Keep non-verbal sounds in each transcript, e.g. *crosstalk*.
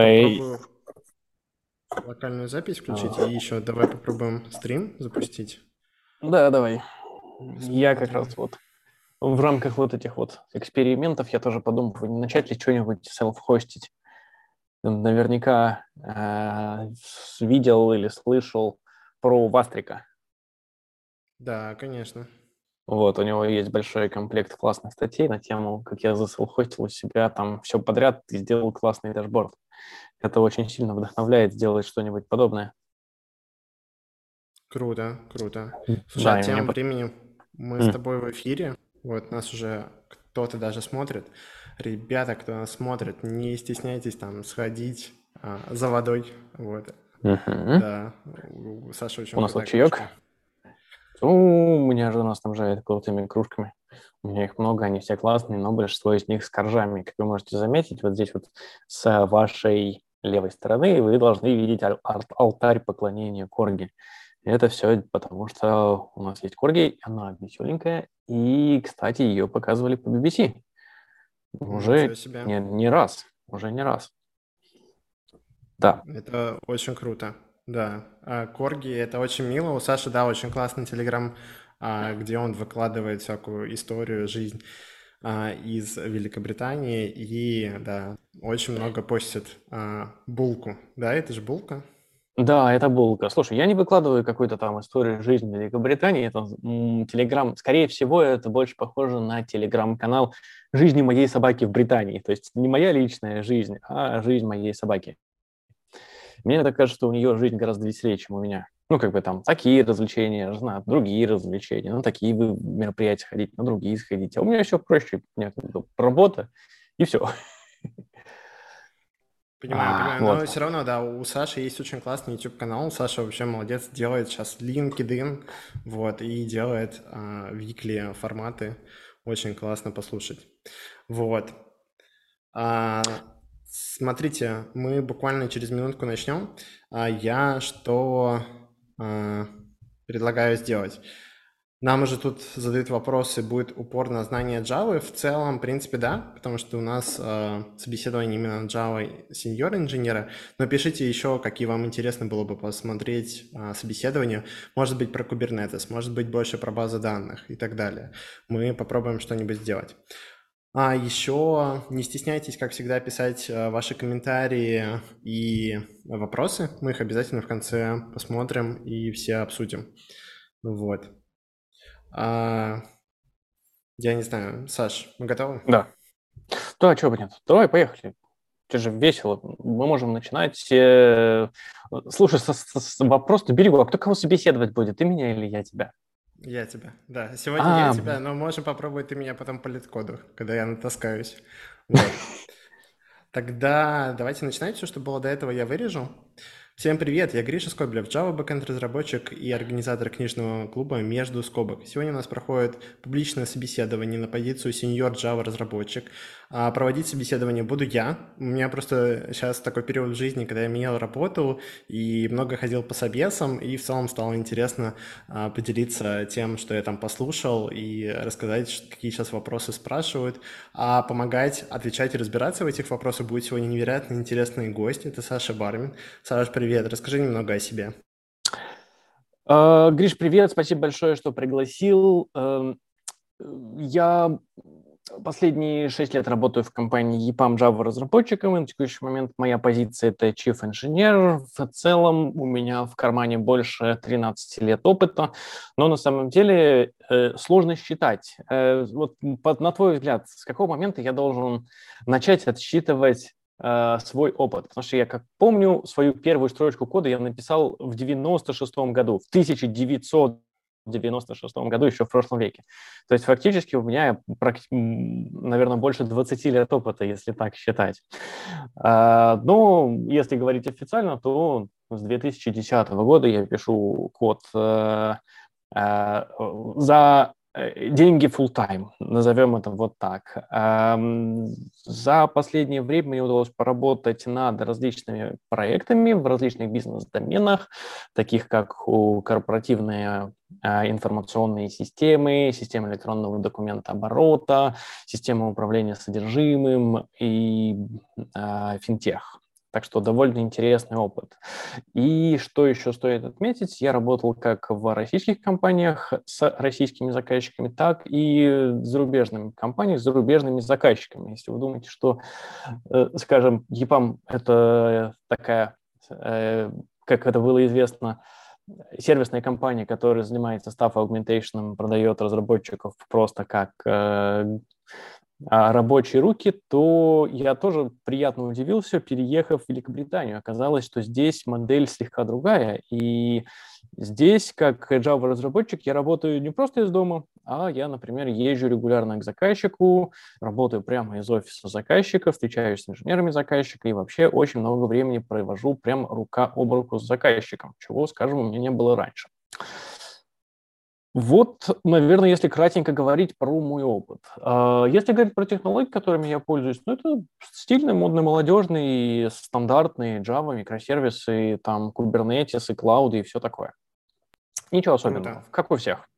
попробую локальную запись включить и еще давай попробуем стрим запустить. Да, давай. Я как раз вот в рамках вот этих вот экспериментов я тоже подумываю, не начать ли что-нибудь селф-хостить. Наверняка э, видел или слышал про Вастрика. Да, конечно. Вот, у него есть большой комплект классных статей на тему, как я заселфхостил у себя там все подряд и сделал классный дашборд. Это очень сильно вдохновляет сделать что-нибудь подобное. Круто, круто. Слушай, да, а тем мне... временем мы mm. с тобой в эфире. Вот нас уже кто-то даже смотрит. Ребята, кто нас смотрит, не стесняйтесь там сходить а, за водой. Вот. Uh-huh. Да, Саша очень У нас лучеек? Ну, у меня жена снабжает крутыми кружками. У меня их много, они все классные, но большинство из них с коржами. Как вы можете заметить, вот здесь вот с вашей левой стороны вы должны видеть аль- алтарь поклонения корги. Это все потому, что у нас есть корги, она веселенькая, и, кстати, ее показывали по BBC. Уже не, не раз, уже не раз. Да. Это очень круто. Да, а Корги это очень мило. У Саши, да, очень классный телеграм, а, где он выкладывает всякую историю, жизнь а, из Великобритании. И, да, очень много постит булку. Да, это же булка? Да, это булка. Слушай, я не выкладываю какую-то там историю жизни Великобритании. Это телеграм, скорее всего, это больше похоже на телеграм-канал жизни моей собаки в Британии. То есть не моя личная жизнь, а жизнь моей собаки. Мне так кажется, что у нее жизнь гораздо веселее, чем у меня. Ну, как бы там такие развлечения, жена, другие развлечения, на такие мероприятия ходить, на другие сходить. А у меня все проще, у меня как бы работа, и все. Понимаю, а, понимаю. Вот. Но все равно, да, у Саши есть очень классный YouTube-канал. Саша вообще молодец, делает сейчас LinkedIn, вот, и делает а, викли форматы. Очень классно послушать. Вот. А, Смотрите, мы буквально через минутку начнем. А я что а, предлагаю сделать? Нам уже тут задают вопросы, будет упор на знание Java. В целом, в принципе, да, потому что у нас э, собеседование именно Java сеньор инженера. Но пишите еще, какие вам интересно было бы посмотреть собеседование. Может быть, про Kubernetes, может быть, больше про базы данных и так далее. Мы попробуем что-нибудь сделать. А еще не стесняйтесь, как всегда, писать э, ваши комментарии и вопросы. Мы их обязательно в конце посмотрим и все обсудим. Вот. А, я не знаю, Саш, мы готовы? Да. Да, чего бы нет. Давай, поехали. Это же весело. Мы можем начинать. Э, слушай, вопрос-то берегу. А кто кого собеседовать будет? Ты меня или я тебя? Я тебя, да. Сегодня а, я тебя, но можем попробовать ты меня потом по литкоду, когда я натаскаюсь. Вот. *laughs* Тогда давайте начинать. Все, что было до этого, я вырежу. Всем привет, я Гриша Скоблев, Java Backend разработчик и организатор книжного клуба «Между скобок». Сегодня у нас проходит публичное собеседование на позицию senior Java разработчик. А проводить собеседование буду я. У меня просто сейчас такой период в жизни, когда я менял работу и много ходил по собесам, и в целом стало интересно а, поделиться тем, что я там послушал, и рассказать, какие сейчас вопросы спрашивают. А помогать, отвечать и разбираться в этих вопросах будет сегодня невероятно интересный гость. Это Саша Бармин. Саша, привет. Расскажи немного о себе. Uh, Гриш, привет. Спасибо большое, что пригласил. Uh, я Последние шесть лет работаю в компании EPAM Java разработчиком, и на текущий момент моя позиция – это Chief Engineer. В целом у меня в кармане больше 13 лет опыта, но на самом деле э, сложно считать. Э, вот под, на твой взгляд, с какого момента я должен начать отсчитывать э, свой опыт? Потому что я, как помню, свою первую строчку кода я написал в 96 году, в 1900 в 96 году, еще в прошлом веке. То есть фактически у меня, наверное, больше 20 лет опыта, если так считать. А, но если говорить официально, то с 2010 года я пишу код э, э, за деньги full time, назовем это вот так. За последнее время мне удалось поработать над различными проектами в различных бизнес-доменах, таких как корпоративные а, информационные системы, система электронного документа оборота, система управления содержимым и а, финтех. Так что довольно интересный опыт. И что еще стоит отметить, я работал как в российских компаниях с российскими заказчиками, так и зарубежными компаниями с зарубежными заказчиками. Если вы думаете, что, э, скажем, EPAM – это такая, э, как это было известно, сервисная компания, которая занимается staff augmentation, продает разработчиков просто как э, рабочие руки, то я тоже приятно удивился, переехав в Великобританию. Оказалось, что здесь модель слегка другая, и здесь, как Java-разработчик, я работаю не просто из дома, а я, например, езжу регулярно к заказчику, работаю прямо из офиса заказчика, встречаюсь с инженерами заказчика и вообще очень много времени провожу прямо рука об руку с заказчиком, чего, скажем, у меня не было раньше. Вот, наверное, если кратенько говорить про мой опыт. А, если говорить про технологии, которыми я пользуюсь, ну, это стильный, модный, молодежный, стандартные Java, микросервисы, там, Kubernetes и клауды и все такое. Ничего особенного, Круто. как у всех.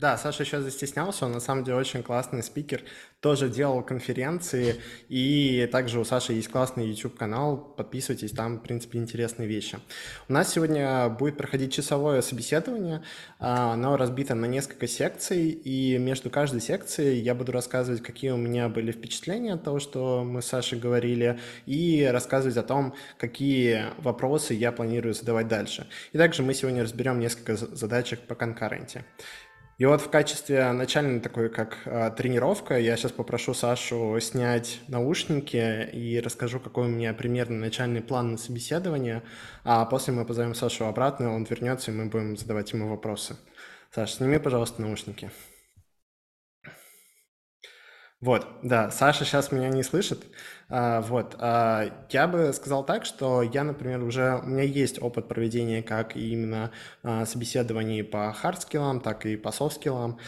Да, Саша еще застеснялся, он на самом деле очень классный спикер, тоже делал конференции, и также у Саши есть классный YouTube-канал, подписывайтесь, там, в принципе, интересные вещи. У нас сегодня будет проходить часовое собеседование, а, оно разбито на несколько секций, и между каждой секцией я буду рассказывать, какие у меня были впечатления от того, что мы с Сашей говорили, и рассказывать о том, какие вопросы я планирую задавать дальше. И также мы сегодня разберем несколько задачек по конкуренте. И вот в качестве начальной такой, как э, тренировка, я сейчас попрошу Сашу снять наушники и расскажу, какой у меня примерно начальный план на собеседование, а после мы позовем Сашу обратно, он вернется, и мы будем задавать ему вопросы. Саша, сними, пожалуйста, наушники. Вот, да, Саша сейчас меня не слышит. А, вот, а, я бы сказал так, что я, например, уже, у меня есть опыт проведения как именно а, собеседований по хардскиллам, так и по софтскиллам.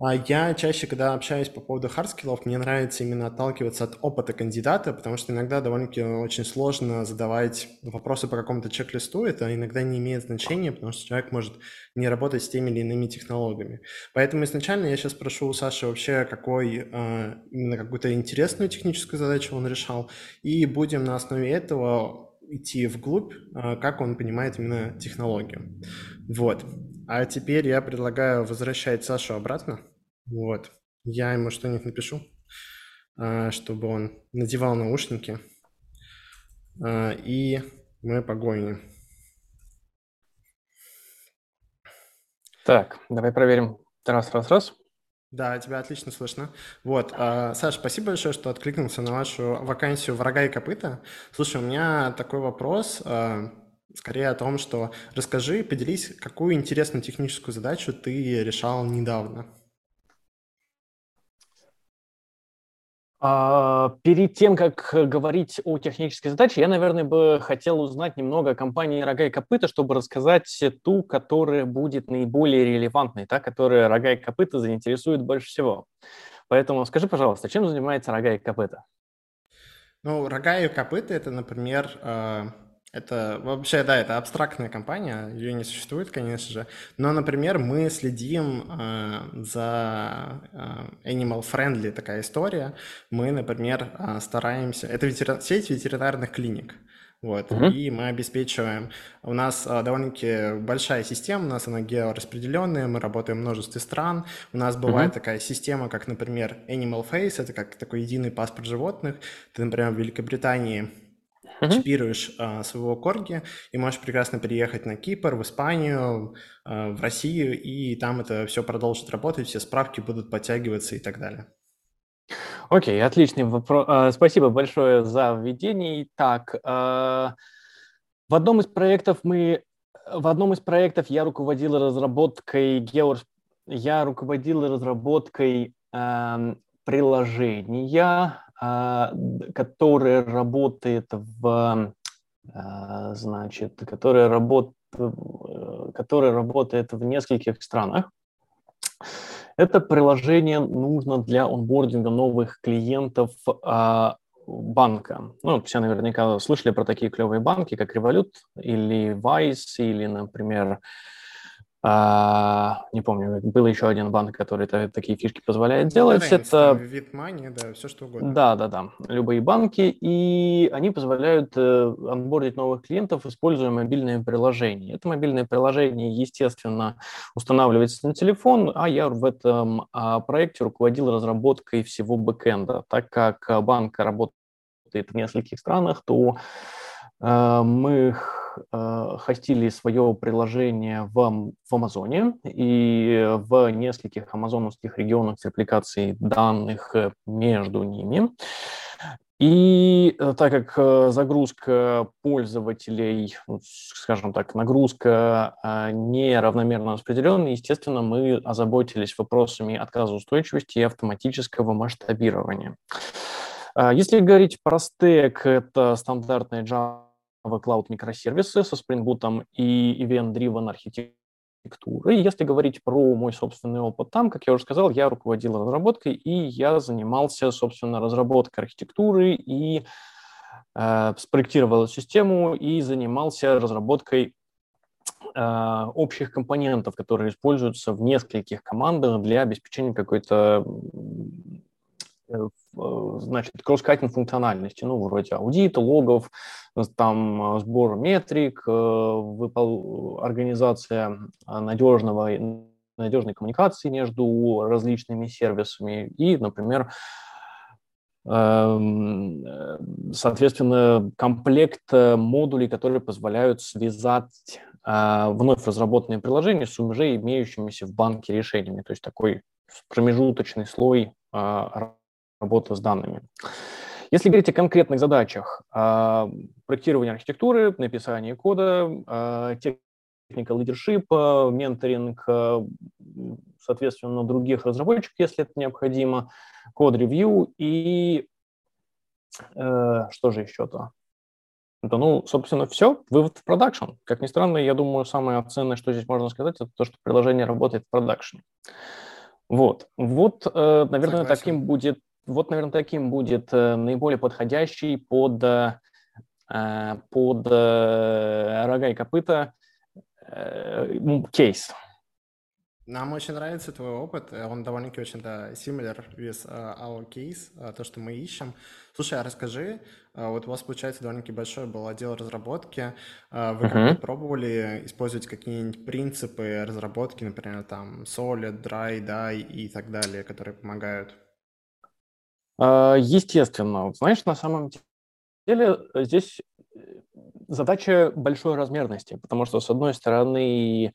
Я чаще, когда общаюсь по поводу хардскиллов, мне нравится именно отталкиваться от опыта кандидата, потому что иногда довольно-таки очень сложно задавать вопросы по какому-то чек-листу. Это иногда не имеет значения, потому что человек может не работать с теми или иными технологиями. Поэтому изначально я сейчас прошу у Саши вообще, какой э, именно какую-то интересную техническую задачу он решал, и будем на основе этого идти вглубь, э, как он понимает именно технологию. Вот. А теперь я предлагаю возвращать Сашу обратно. Вот. Я ему что-нибудь напишу, а, чтобы он надевал наушники. А, и мы погоним. Так, давай проверим. Раз, раз, раз. Да, тебя отлично слышно. Вот, э, Саш, спасибо большое, что откликнулся на вашу вакансию «Врага и копыта». Слушай, у меня такой вопрос. Э, скорее о том, что расскажи, поделись, какую интересную техническую задачу ты решал недавно. Перед тем, как говорить о технической задаче, я, наверное, бы хотел узнать немного о компании «Рога и копыта», чтобы рассказать ту, которая будет наиболее релевантной, та, которая «Рога и копыта» заинтересует больше всего. Поэтому скажи, пожалуйста, чем занимается «Рога и копыта»? Ну, «Рога и копыта» — это, например, а, это вообще, да, это абстрактная компания, ее не существует, конечно же. Но, например, мы следим э, за э, animal friendly такая история. Мы, например, э, стараемся. Это ветер... сеть ветеринарных клиник. Вот, uh-huh. и мы обеспечиваем. У нас а, довольно-таки большая система, у нас она геораспределенная, мы работаем в множестве стран. У нас бывает uh-huh. такая система, как, например, Animal Face, это как такой единый паспорт животных. Ты, например, в Великобритании uh-huh. чипируешь а, своего корги и можешь прекрасно переехать на Кипр, в Испанию, а, в Россию, и там это все продолжит работать, все справки будут подтягиваться и так далее. Окей, отличный вопрос. А, спасибо большое за введение. Так, а, в одном из проектов мы, в одном из проектов я руководил разработкой геор, я руководил разработкой э, приложения который работает в, а, значит, который, работ, который работает в нескольких странах. Это приложение нужно для онбординга новых клиентов а, банка. Ну, все наверняка слышали про такие клевые банки, как Revolut или Wise, или, например, А, не помню, был еще один банк, который такие фишки позволяет делать. это вид money, да, все что угодно. Да, да, да, любые банки, и они позволяют э, анбордить новых клиентов, используя мобильное приложение. Это мобильное приложение, естественно, устанавливается на телефон, а я в этом а, проекте руководил разработкой всего бэкэнда. Так как банк работает в нескольких странах, то э, мы хостили свое приложение в, в Амазоне и в нескольких амазоновских регионах с репликацией данных э, между ними. И э, так как э, загрузка пользователей, ну, скажем так, нагрузка неравномерно распределенная, естественно, мы озаботились вопросами отказоустойчивости и автоматического масштабирования. Если говорить про стек, это стандартная Java Cloud микросервисы со Spring Boot и Event-Driven архитектурой. Если говорить про мой собственный опыт там, как я уже сказал, я руководил разработкой, и я занимался, собственно, разработкой архитектуры и э, спроектировал систему и занимался разработкой э, общих компонентов, которые используются в нескольких командах для обеспечения какой-то э, значит, кросс-катинг функциональности, ну, вроде аудита, логов, там, э, сбор метрик, выпол... организация надежного, надежной коммуникации между различными сервисами и, например, эм, соответственно, комплект модулей, которые позволяют связать вновь разработанные приложения с уже имеющимися в банке решениями, то есть такой промежуточный слой работа с данными. Если говорить о конкретных задачах, а, проектирование архитектуры, написание кода, а, техника лидершипа, менторинг, а, соответственно, других разработчиков, если это необходимо, код-ревью и э, что же еще-то? Это, ну, собственно, все. Вывод в продакшн. Как ни странно, я думаю, самое ценное, что здесь можно сказать, это то, что приложение работает в продакшне. Вот. Вот, э, наверное, Согласен. таким будет вот, наверное, таким будет э, наиболее подходящий под, э, под э, рога и копыта кейс. Нам очень нравится твой опыт, он довольно-таки очень да, similar with our case, то, что мы ищем. Слушай, а расскажи, вот у вас, получается, довольно-таки большой был отдел разработки, вы uh-huh. пробовали использовать какие-нибудь принципы разработки, например, там Solid, Dry, Die и так далее, которые помогают? А, естественно, знаешь, на самом деле э, здесь э, задача большой размерности, потому что, с одной стороны,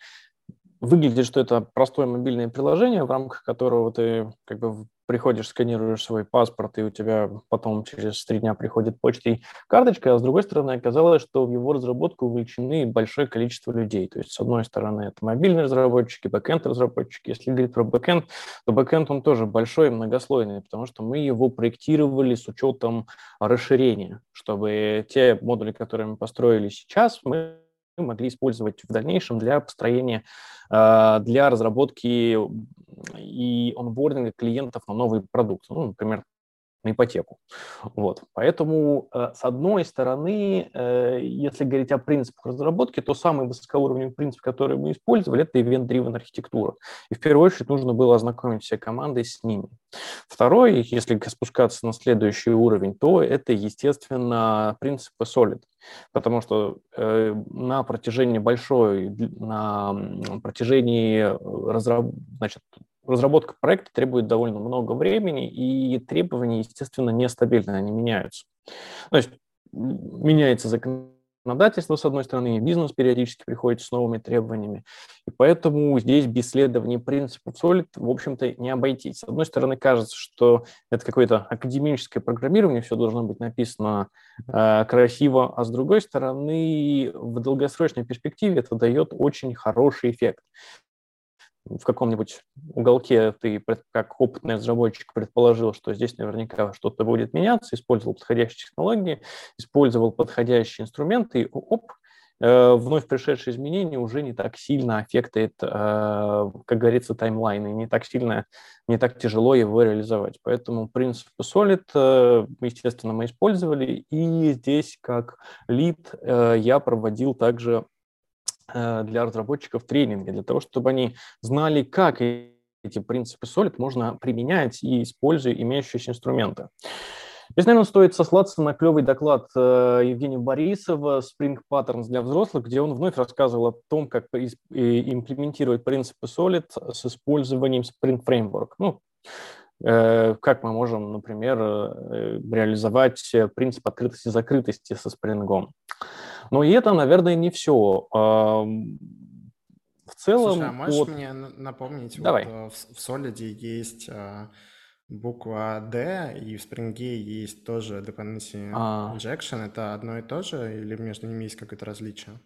выглядит, что это простое мобильное приложение, в рамках которого ты как бы приходишь, сканируешь свой паспорт, и у тебя потом через три дня приходит почтой карточка, а с другой стороны оказалось, что в его разработку вовлечены большое количество людей. То есть, с одной стороны, это мобильные разработчики, бэкенд разработчики. Если говорить про бэкенд, то бэкенд он тоже большой и многослойный, потому что мы его проектировали с учетом расширения, чтобы те модули, которые мы построили сейчас, мы могли использовать в дальнейшем для построения, а, для разработки и онбординга клиентов на новый продукт, ну, например, на ипотеку. Вот. Поэтому, э, с одной стороны, э, если говорить о принципах разработки, то самый высокоуровневый принцип, который мы использовали, это event-driven архитектура. И в первую очередь нужно было ознакомить все команды с ними. Второй, если спускаться на следующий уровень, то это, естественно, принципы Solid. Потому что э, на протяжении большой, на протяжении разраб, значит, разработка проекта требует довольно много времени, и требования, естественно, нестабильны, они меняются. То есть меняется законодательство, с одной стороны, и бизнес периодически приходит с новыми требованиями. И поэтому здесь без следования принципов Solid, в общем-то, не обойтись. С одной стороны, кажется, что это какое-то академическое программирование, все должно быть написано э, красиво, а с другой стороны, в долгосрочной перспективе это дает очень хороший эффект в каком-нибудь уголке ты, как опытный разработчик, предположил, что здесь наверняка что-то будет меняться, использовал подходящие технологии, использовал подходящие инструменты, и оп, э, вновь пришедшие изменения уже не так сильно аффектует, э, как говорится, таймлайн, и не так сильно, не так тяжело его реализовать. Поэтому принцип Solid, э, естественно, мы использовали, и здесь как лид я проводил также для разработчиков тренинги, для того, чтобы они знали, как эти принципы Solid можно применять и используя имеющиеся инструменты. Здесь, наверное, стоит сослаться на клевый доклад э, Евгения Борисова «Spring Patterns для взрослых», где он вновь рассказывал о том, как имплементировать принципы Solid с использованием Spring Framework. Ну, э, как мы можем, например, э, реализовать принцип открытости и закрытости со Spring. Но и это, наверное, не все. В целом... Слушай, а можешь вот... мне напомнить, Давай. вот в, в Solid есть буква D, и в Spring есть тоже dependency а. injection. Это одно и то же, или между ними есть какое-то различие?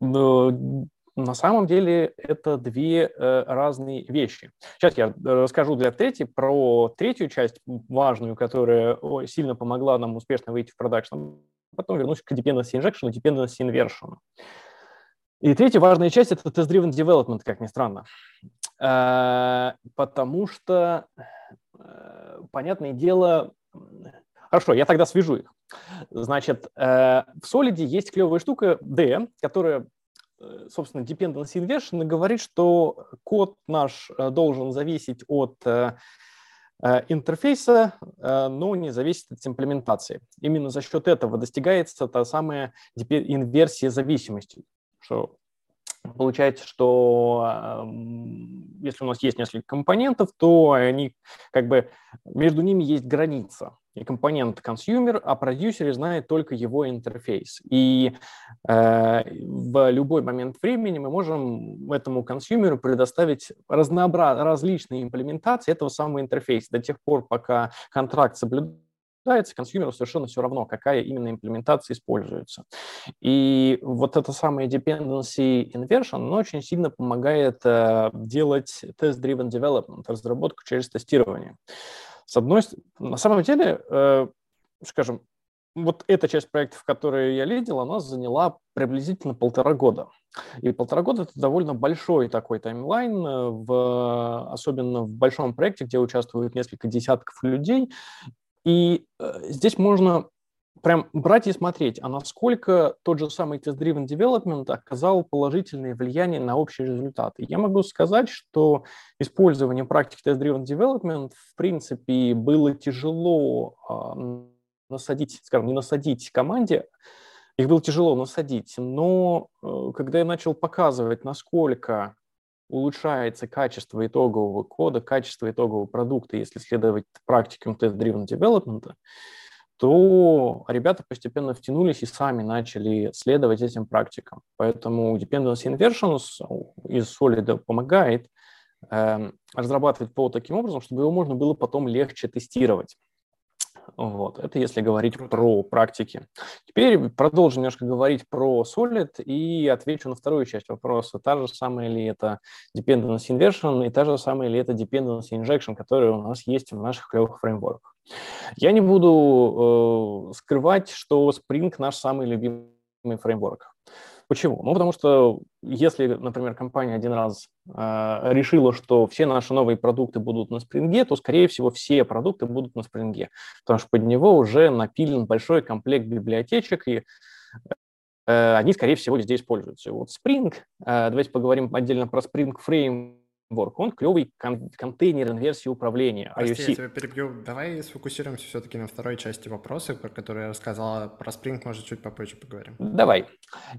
Ну, на самом деле это две э, разные вещи. Сейчас я расскажу для третьей про третью часть важную, которая сильно помогла нам успешно выйти в продакшн. Потом вернусь к dependency injection и dependency inversion. И третья важная часть – это test-driven development, как ни странно. Э, потому что Э, понятное дело, хорошо, я тогда свяжу их. Значит, э, в Solid есть клевая штука D, которая, собственно, dependency inversion говорит, что код наш должен зависеть от интерфейса, но не зависит от имплементации. Именно за счет этого достигается та самая инверсия зависимости, что Получается, что если у нас есть несколько компонентов, то они как бы между ними есть граница. И компонент consumer, а продюсер знает только его интерфейс. И э, в любой момент времени мы можем этому consumer у предоставить разнообразные различные имплементации этого самого интерфейса до тех пор, пока контракт соблюдается обсуждается, consumer у совершенно все равно, какая именно имплементация используется. И вот это самое dependency inversion, оно очень сильно помогает э, делать test-driven development, разработку через тестирование. С одной стороны, на самом деле, э, скажем, вот эта часть проектов, которые я лидил, она заняла приблизительно полтора года. И полтора года – это довольно большой такой таймлайн, э, в, особенно в большом проекте, где участвуют несколько десятков людей, и э, здесь можно прям брать и смотреть, а насколько тот же самый Test-Driven Development оказал положительное влияние на общие результаты. Я могу сказать, что использование практики Test-Driven Development, в принципе, было тяжело э, насадить, скажем, не насадить команде, их было тяжело насадить, но э, когда я начал показывать, насколько улучшается качество итогового кода, качество итогового продукта, если следовать практикам тест-driven development, то ребята постепенно втянулись и сами начали следовать этим практикам. Поэтому Dependency Inversion из Solid помогает э, разрабатывать по таким образом, чтобы его можно было потом легче тестировать. Вот. Это если говорить про практики. Теперь продолжим немножко говорить про Solid и отвечу на вторую часть вопроса. Та же самая ли это dependency inversion и та же самая ли это dependency injection, которая у нас есть в наших клевых фреймворках. Я не буду э, скрывать, что Spring наш самый любимый фреймворк. Почему? Ну, потому что если, например, компания один раз э, решила, что все наши новые продукты будут на спринге, то, скорее всего, все продукты будут на спринге, потому что под него уже напилен большой комплект библиотечек, и э, они, скорее всего, везде используются. И вот Spring, э, давайте поговорим отдельно про Spring Frame, Work. Он клевый кон- контейнер инверсии управления. Прости, IOC. я тебя перебью. Давай сфокусируемся все-таки на второй части вопроса, про которую я рассказала. Про Spring, может, чуть попозже поговорим. Давай.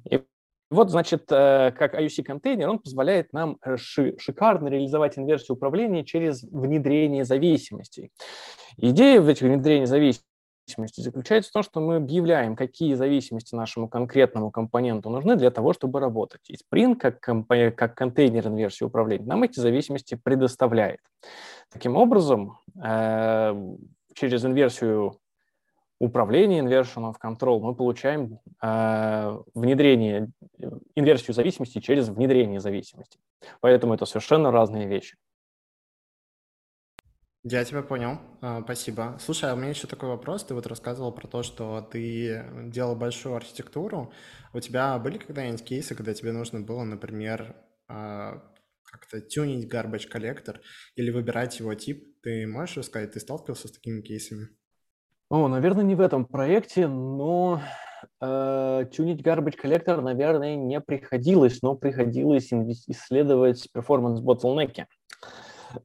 И вот, значит, э, как IOC-контейнер, он позволяет нам шикарно реализовать инверсию управления через внедрение зависимостей. Идея в этих внедрении зависимости заключается в том, что мы объявляем, какие зависимости нашему конкретному компоненту нужны для того, чтобы работать. И Spring, как, как контейнер инверсии управления, нам эти зависимости предоставляет. Таким образом, э, через инверсию управления inversion of control мы получаем э, внедрение, инверсию зависимости через внедрение зависимости. Поэтому это совершенно разные вещи. Я тебя понял, а, спасибо. Слушай, а у меня еще такой вопрос. Ты вот рассказывал про то, что ты делал большую архитектуру. У тебя были когда-нибудь кейсы, когда тебе нужно было, например, а, как-то тюнить garbage коллектор или выбирать его тип? Ты можешь рассказать, ты сталкивался с такими кейсами? О, наверное, не в этом проекте, но э, тюнить garbage collector, наверное, не приходилось, но приходилось исследовать performance bottleneck.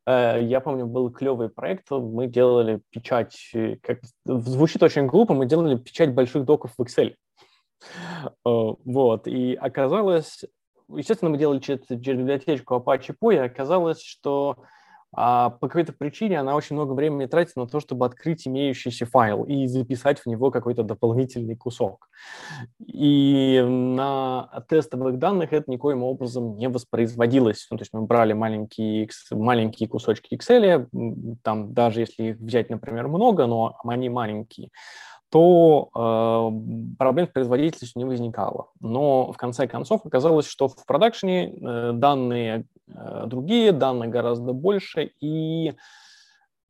Э, я помню, был клевый проект, мы делали печать, э, как звучит очень глупо, мы делали печать больших доков в Excel. Э, вот, и оказалось, естественно, мы делали через, через библиотечку Apache PO, и оказалось, что а по какой-то причине она очень много времени тратит на то, чтобы открыть имеющийся файл и записать в него какой-то дополнительный кусок. И на тестовых данных это никоим образом не воспроизводилось. Ну, то есть мы брали маленькие, маленькие кусочки Excel, там даже если их взять, например, много, но они маленькие, то э, проблем с производительностью не возникало. Но в конце концов оказалось, что в продакшене э, данные э, другие, данные гораздо больше, и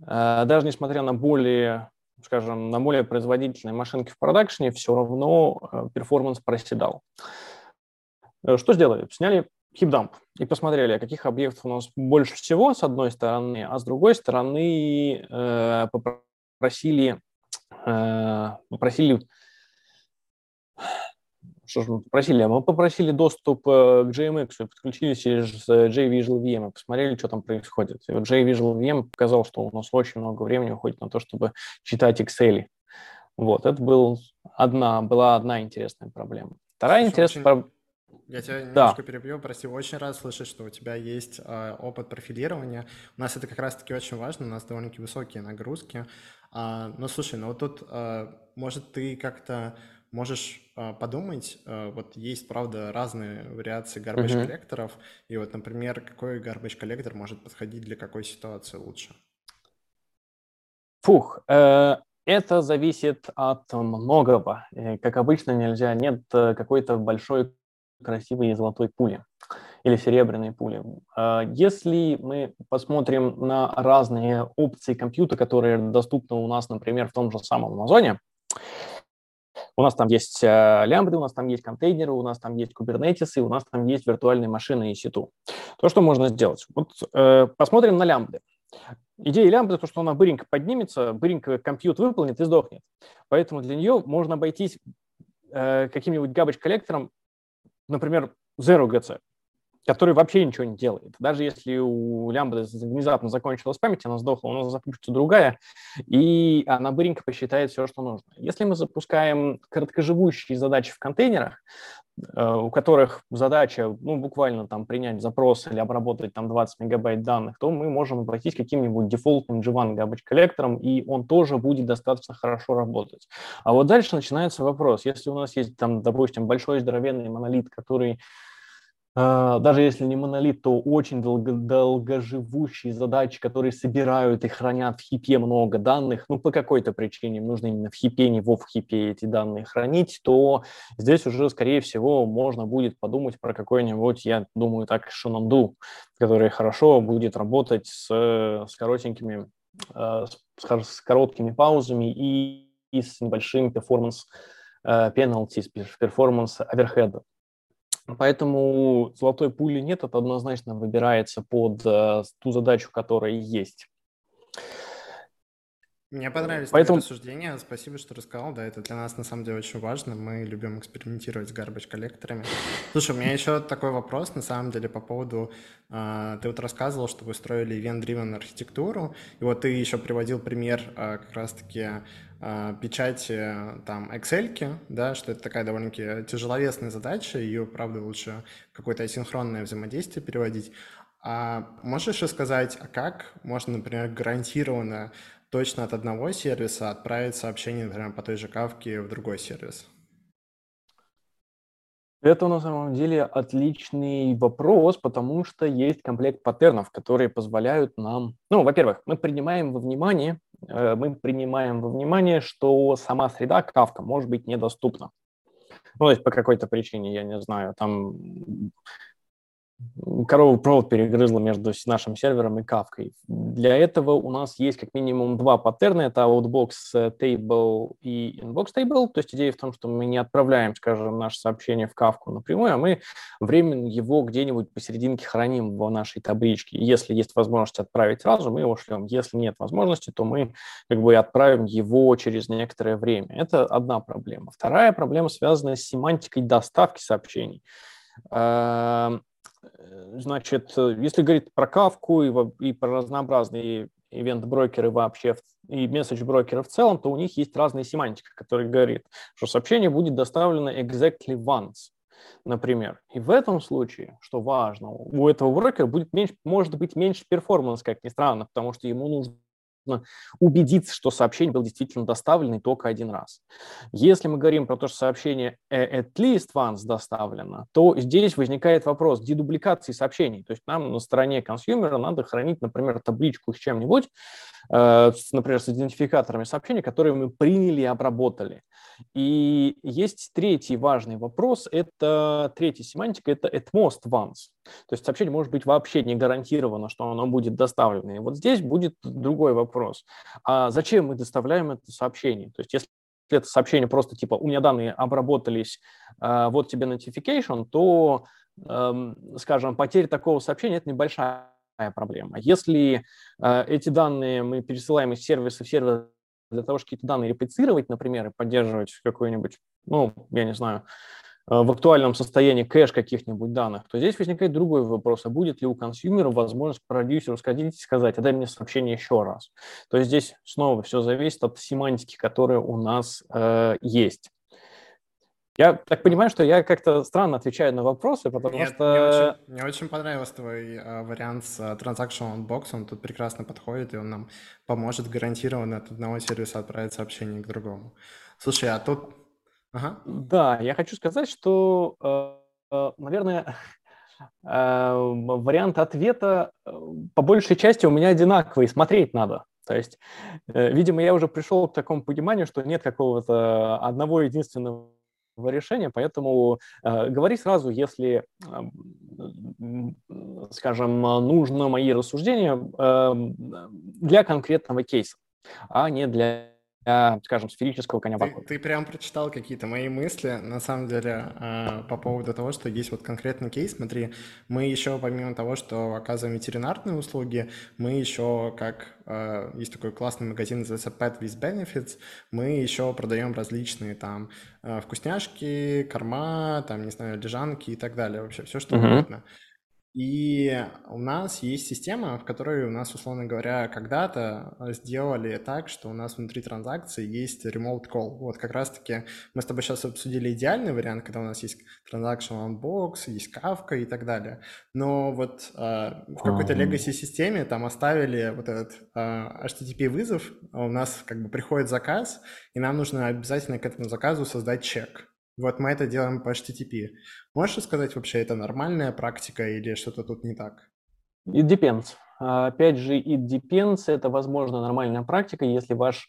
э, даже несмотря на более, скажем, на более производительные машинки в продакшене, все равно э, перформанс проседал. Э, что сделали? Сняли хипдамп и посмотрели, каких объектов у нас больше всего, с одной стороны, а с другой стороны э, попросили попросили что же мы попросили? Мы попросили доступ э, к JMX и подключились через э, JVisual VM и посмотрели, что там происходит. И вот JVisual VM показал, что у нас очень много времени уходит на то, чтобы читать Excel. Вот, это был одна, была одна интересная проблема. Вторая интересная проблема... Я тебя немножко да. перебью, прости, очень рад слышать, что у тебя есть э, опыт профилирования. У нас это как раз-таки очень важно, у нас довольно-таки высокие нагрузки. А, ну, слушай, ну вот тут, а, может, ты как-то можешь а, подумать, а, вот есть, правда, разные вариации garbage uh-huh. коллекторов, и вот, например, какой garbage коллектор может подходить для какой ситуации лучше? Фух, э, это зависит от многого. Э, как обычно, нельзя, нет э, какой-то большой красивой золотой пули или серебряные пули. А, если мы посмотрим на разные опции компьютера, которые доступны у нас, например, в том же самом Амазоне, у нас там есть э, лямбды, у нас там есть контейнеры, у нас там есть кубернетисы, у нас там есть виртуальные машины и сету. То, что можно сделать. Вот э, посмотрим на лямбды. Идея лямбды, то, что она быренько поднимется, быренько компьют выполнит и сдохнет. Поэтому для нее можно обойтись э, каким-нибудь garbage коллектором, например, Zero GC который вообще ничего не делает. Даже если у лямбды внезапно закончилась память, она сдохла, у нас запустится другая, и она быренько посчитает все, что нужно. Если мы запускаем короткоживущие задачи в контейнерах, э, у которых задача, ну, буквально там принять запрос или обработать там 20 мегабайт данных, то мы можем обойтись каким-нибудь дефолтным G1 garbage коллектором, и он тоже будет достаточно хорошо работать. А вот дальше начинается вопрос. Если у нас есть там, допустим, большой здоровенный монолит, который даже если не монолит, то очень долго, долгоживущие задачи, которые собирают и хранят в хипе много данных, ну, по какой-то причине им нужно именно в хипе, не в хипе эти данные хранить, то здесь уже, скорее всего, можно будет подумать про какой-нибудь, я думаю, так, Shenandoah, который хорошо будет работать с, с коротенькими, а, с, короткими паузами и, и с небольшим performance penalties, performance overhead а. Поэтому золотой пули нет, это однозначно выбирается под э, ту задачу, которая есть. Мне понравились Поэтому... твои рассуждения. Спасибо, что рассказал. Да, это для нас на самом деле очень важно. Мы любим экспериментировать с garbage коллекторами. Слушай, у меня еще такой вопрос, на самом деле, по поводу... Э, ты вот рассказывал, что вы строили event-driven архитектуру, и вот ты еще приводил пример э, как раз-таки э, печати там Excel, да, что это такая довольно-таки тяжеловесная задача, ее, правда, лучше какое-то асинхронное взаимодействие переводить. А можешь рассказать, а как можно, например, гарантированно точно от одного сервиса отправить сообщение, например, по той же кавке в другой сервис? Это на самом деле отличный вопрос, потому что есть комплект паттернов, которые позволяют нам... Ну, во-первых, мы принимаем во внимание, э, мы принимаем во внимание, что сама среда кавка может быть недоступна. Ну, то есть по какой-то причине, я не знаю, там корову провод перегрызла между нашим сервером и кавкой. Для этого у нас есть как минимум два паттерна. Это outbox table и inbox table. То есть идея в том, что мы не отправляем, скажем, наше сообщение в кавку напрямую, а мы временно его где-нибудь посерединке храним в нашей табличке. Если есть возможность отправить сразу, мы его шлем. Если нет возможности, то мы как бы отправим его через некоторое время. Это одна проблема. Вторая проблема связана с семантикой доставки сообщений эм, Э, значит, э, если говорить про кавку и, и про разнообразные ивент-брокеры вообще и месседж-брокеры в целом, то у них есть разная семантика, которая говорит, что сообщение будет доставлено exactly once, например. И в этом случае, что важно, у этого брокера будет меньше, может быть меньше перформанс, как ни странно, потому что ему нужно убедиться, что сообщение было действительно доставлено только один раз. Если мы говорим про то, что сообщение at least once доставлено, то здесь возникает вопрос дедубликации сообщений. То есть нам на стороне консюмера надо хранить, например, табличку с чем-нибудь, э, например, с идентификаторами сообщений, которые мы приняли и обработали. И есть третий важный вопрос, это третья семантика, это at most once. То есть сообщение может быть вообще не гарантировано, что оно будет доставлено. И вот здесь будет другой вопрос. А зачем мы доставляем это сообщение? То есть если это сообщение просто типа «у меня данные обработались, а, вот тебе notification», то, эм, скажем, потеря такого сообщения – это небольшая проблема. Если э, эти данные мы пересылаем из сервиса в сервис для того, чтобы какие-то данные реплицировать, например, и поддерживать какой-нибудь, ну, я не знаю, в актуальном состоянии кэш каких-нибудь данных, то здесь возникает другой вопрос, а будет ли у консюмера возможность продюсеру сходить и сказать, а дай мне сообщение еще раз. То есть здесь снова все зависит от семантики, которая у нас э, есть. Я так понимаю, что я как-то странно отвечаю на вопросы, потому Нет, что... Мне очень, мне очень понравился твой э, вариант с э, Transactional Unbox, он тут прекрасно подходит, и он нам поможет гарантированно от одного сервиса отправить сообщение к другому. Слушай, а тут... Ага. Да, я хочу сказать, что, э, э наверное, *laughs* э, вариант ответа по большей части у меня одинаковый, смотреть надо. То есть, видимо, я уже пришел к такому пониманию, что нет какого-то одного единственного решения, поэтому говори сразу, если, э, скажем, нужно мои рассуждения э, для конкретного кейса, а не для скажем, сферического коня ты, ты прям прочитал какие-то мои мысли, на самом деле, э, по поводу того, что есть вот конкретный кейс. Смотри, мы еще, помимо того, что оказываем ветеринарные услуги, мы еще, как э, есть такой классный магазин, называется Pet with Benefits, мы еще продаем различные там э, вкусняшки, корма, там, не знаю, лежанки и так далее, вообще все, что uh-huh. угодно. И у нас есть система, в которой у нас, условно говоря, когда-то сделали так, что у нас внутри транзакции есть remote call. Вот как раз-таки мы с тобой сейчас обсудили идеальный вариант, когда у нас есть transactional unbox, есть Kafka и так далее. Но вот э, в какой-то legacy системе там оставили вот этот э, HTTP вызов, у нас как бы приходит заказ, и нам нужно обязательно к этому заказу создать чек. Вот мы это делаем по HTTP. Можешь сказать вообще, это нормальная практика или что-то тут не так? It depends. Опять же, it depends – это, возможно, нормальная практика, если ваш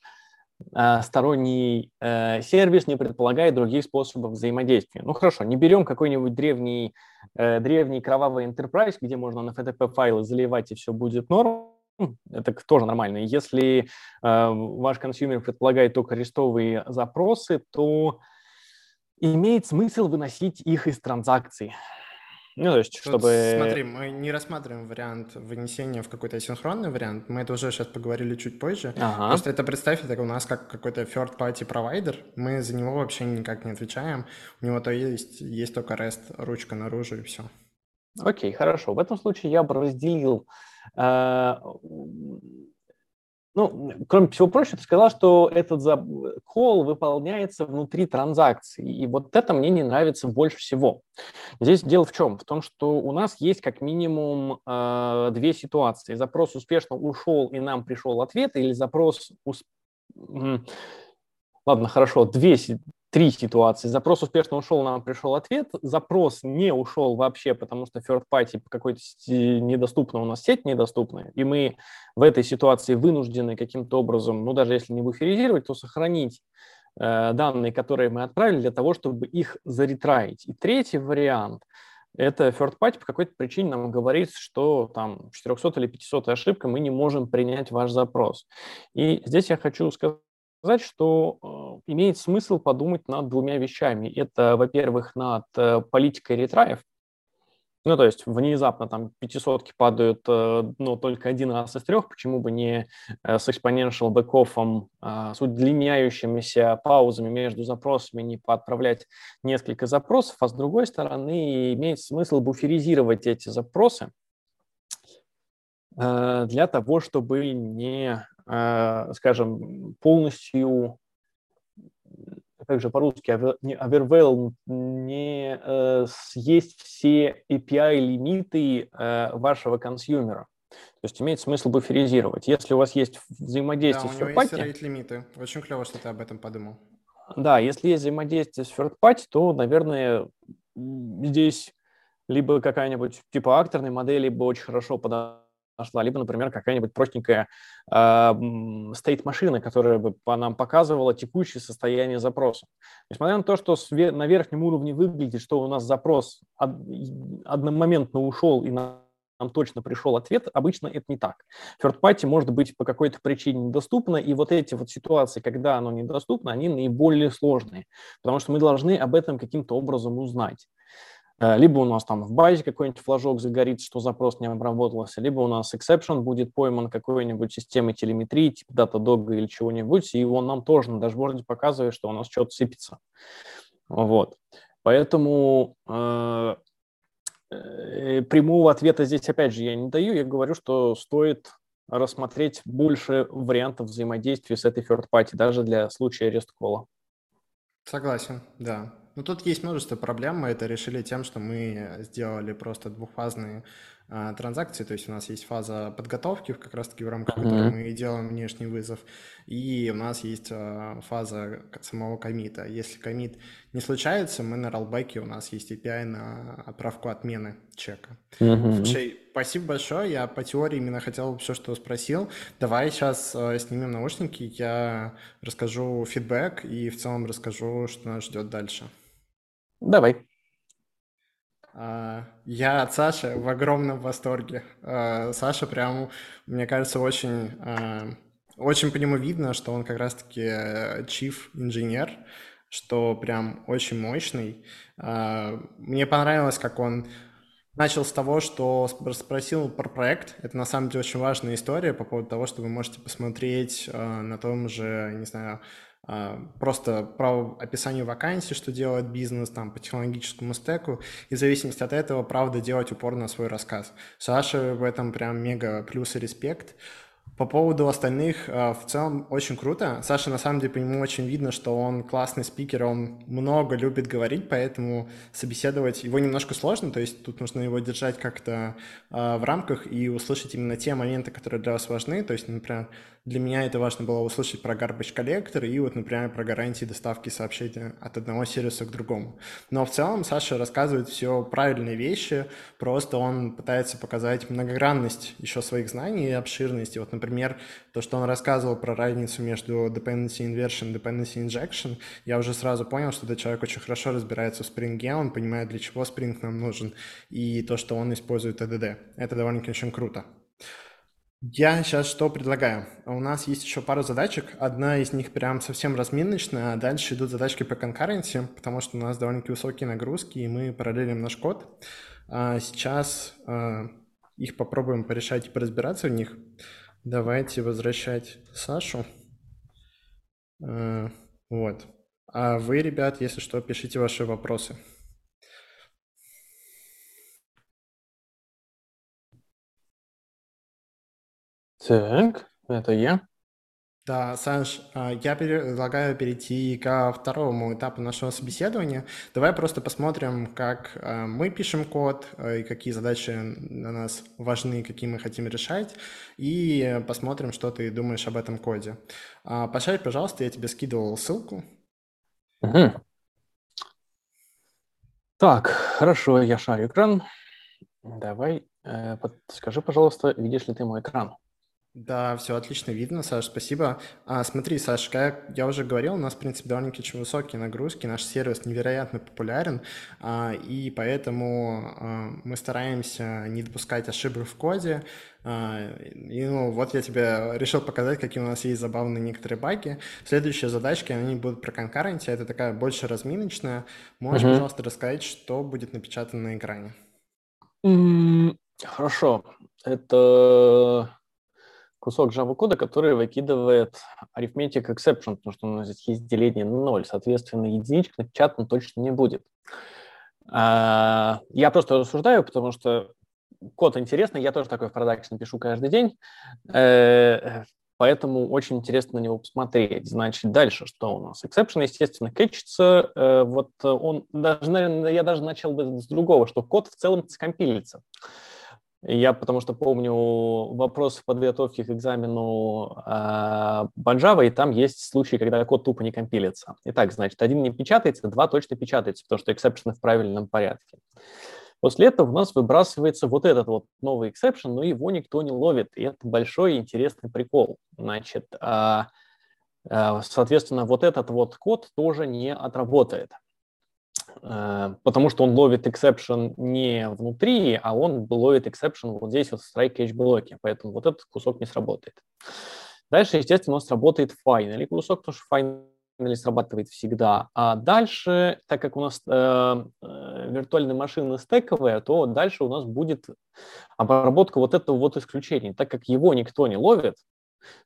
э, сторонний э, сервис не предполагает других способов взаимодействия. Ну хорошо, не берем какой-нибудь древний, э, древний кровавый enterprise, где можно на FTP-файлы заливать и все будет норм, это тоже нормально. Если э, ваш consumer предполагает только рестовые запросы, то имеет смысл выносить их из транзакций. Ну, то есть, Тут, чтобы... Смотри, мы не рассматриваем вариант вынесения в какой-то асинхронный вариант. Мы это уже сейчас поговорили чуть позже. Ага. Просто это представь, это у нас как какой-то third-party провайдер. Мы за него вообще никак не отвечаем. У него то есть, есть только REST, ручка наружу и все. Окей, хорошо. В этом случае я бы разделил э, ну, кроме всего прочего, ты сказал, что этот call выполняется внутри транзакции, и вот это мне не нравится больше всего. Здесь дело в чем? В том, что у нас есть как минимум э, две ситуации. Запрос успешно ушел, и нам пришел ответ, или запрос... Усп... Ладно, хорошо, две, три ситуации. Запрос успешно ушел, нам пришел ответ. Запрос не ушел вообще, потому что third party какой-то недоступна, у нас сеть недоступная, и мы в этой ситуации вынуждены каким-то образом, ну даже если не буферизировать, то сохранить э, данные, которые мы отправили, для того, чтобы их заретраить. И третий вариант это third party по какой-то причине нам говорит, что там 400 или 500 ошибка, мы не можем принять ваш запрос. И здесь я хочу сказать, что э, имеет смысл подумать над двумя вещами. Это, во-первых, над э, политикой ретраев, ну, то есть внезапно там пятисотки падают, э, ну, только один раз из трех, почему бы не с exponential бэкофом, а, с удлиняющимися паузами между запросами не поотправлять несколько запросов, а с другой стороны имеет смысл буферизировать эти запросы для того, чтобы не, скажем, полностью как же по-русски, overwhelm, не э, съесть все API-лимиты э, вашего консюмера. То есть имеет смысл буферизировать. Если у вас есть взаимодействие да, с у него есть рейт-лимиты. Очень клево, что ты об этом подумал. Да, если есть взаимодействие с third party, то, наверное, здесь либо какая-нибудь типа акторной модели либо очень хорошо подойдет нашла, либо, например, какая-нибудь простенькая э, стейт-машина, которая бы по нам показывала текущее состояние запроса. Несмотря на то, что на верхнем уровне выглядит, что у нас запрос одномоментно ушел и нам точно пришел ответ, обычно это не так. Third party может быть по какой-то причине недоступно, и вот эти вот ситуации, когда оно недоступно, они наиболее сложные, потому что мы должны об этом каким-то образом узнать. Э, либо у нас там в базе какой-нибудь флажок загорится, что запрос не обработался, либо у нас exception будет пойман какой-нибудь системой телеметрии, типа Datadog или чего-нибудь, и он нам тоже на дашборде показывает, что у нас что-то сыпется. Вот. Поэтому э, э, прямого ответа здесь, опять же, я не даю. Я говорю, что стоит рассмотреть больше вариантов взаимодействия с этой third party, даже для случая call. Согласен, да. Ну, тут есть множество проблем. Мы это решили тем, что мы сделали просто двухфазные а, транзакции, то есть у нас есть фаза подготовки, как раз-таки в рамках mm-hmm. которой мы делаем внешний вызов, и у нас есть а, фаза самого комита. Если комит не случается, мы на роллбеке, у нас есть API на отправку отмены чека. Mm-hmm. Слушай, спасибо большое, я по теории именно хотел все, что спросил. Давай сейчас а, снимем наушники, я расскажу фидбэк и в целом расскажу, что нас ждет дальше. Давай. А, я от Саши в огромном восторге. А, Саша прям, мне кажется, очень, а, очень по нему видно, что он как раз-таки chief инженер, что прям очень мощный. Мне понравилось, как он начал с того, что спросил про проект. Это на самом деле очень важная история по поводу того, что вы можете посмотреть на том же, не знаю, просто про описание вакансий, что делает бизнес там по технологическому стеку, и в зависимости от этого, правда, делать упор на свой рассказ. Саша в этом прям мега плюс и респект. По поводу остальных, а, в целом очень круто. Саша, на самом деле, по нему очень видно, что он классный спикер, он много любит говорить, поэтому собеседовать его немножко сложно, то есть тут нужно его держать как-то э, в рамках и услышать именно те моменты, которые для вас важны. То есть, например, для меня это важно было услышать про garbage коллектор и вот, например, про гарантии доставки сообщения от одного сервиса к другому. Но в целом Саша рассказывает все правильные вещи, просто он пытается показать многогранность еще своих знаний и обширность. Вот, например, то, что он рассказывал про разницу между dependency inversion и dependency injection, я уже сразу понял, что этот человек очень хорошо разбирается в Spring, он понимает, для чего Spring нам нужен, и то, что он использует ADD. Это довольно-таки очень круто. Я сейчас что предлагаю? У нас есть еще пару задачек. Одна из них прям совсем разминочная, а дальше идут задачки по конкуренции, потому что у нас довольно-таки высокие нагрузки, и мы параллелим наш код. А сейчас а, их попробуем порешать и поразбираться в них. Давайте возвращать Сашу. А, вот. А вы, ребят, если что, пишите ваши вопросы. Так, это я. Да, Санж, а, я предлагаю перейти ко второму этапу нашего собеседования. Давай просто посмотрим, как а, мы пишем код а, и какие задачи на нас важны, какие мы хотим решать, и посмотрим, что ты думаешь об этом коде. Пошарь, пожалуйста, я тебе скидывал ссылку. Угу. Так, хорошо, я шарю экран. Давай, э, скажи, пожалуйста, видишь ли ты мой экран? Да, все отлично видно, Саш, спасибо. А, смотри, Саш, как я уже говорил, у нас, в принципе, довольно-таки очень высокие нагрузки, наш сервис невероятно популярен, а, и поэтому а, мы стараемся не допускать ошибок в коде. А, и ну, вот я тебе решил показать, какие у нас есть забавные некоторые баги. Следующие задачки, они будут про конкуренте, это такая больше разминочная. Можешь, угу. пожалуйста, рассказать, что будет напечатано на экране? Хорошо. Это кусок Java кода, который выкидывает arithmetic exception, потому что у нас здесь есть деление на 0, соответственно, единичка напечатана точно не будет. А, я просто рассуждаю, потому что код интересный, я тоже такой в продакшн пишу каждый день, э, поэтому очень интересно на него посмотреть. Значит, дальше что у нас? Exception, естественно, кэчится. Э, вот он, даже, наверное, я даже начал бы с другого, что код в целом скомпилится. Я потому что помню вопрос в подготовке к экзамену э, по Java, и там есть случаи, когда код тупо не компилится. Итак, значит, один не печатается, два точно печатается, потому что exception ы в правильном порядке. После этого у нас выбрасывается вот этот вот новый exception, но его никто не ловит, и это большой интересный прикол. Значит, э, э, соответственно, вот этот вот код тоже не отработает. Э, потому что он ловит exception не внутри, а он ловит exception вот здесь вот в strike catch блоке, поэтому вот этот кусок не сработает. Дальше, естественно, у нас работает finally кусок, потому что finally срабатывает всегда. А дальше, так как у нас э, э, виртуальные машины стековые, то дальше у нас будет обработка вот этого вот исключения. Так как его никто не ловит,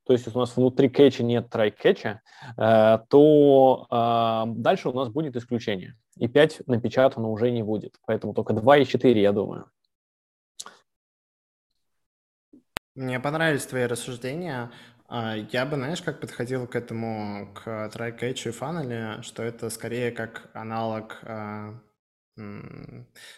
то есть у нас внутри кэча нет try-catch, э, то э, дальше у нас будет исключение. И 5 напечатано уже не будет. Поэтому только 2 и 4, я думаю. Мне понравились твои рассуждения. А, я бы, знаешь, как подходил к этому, к try-catch и funnel, что это скорее как аналог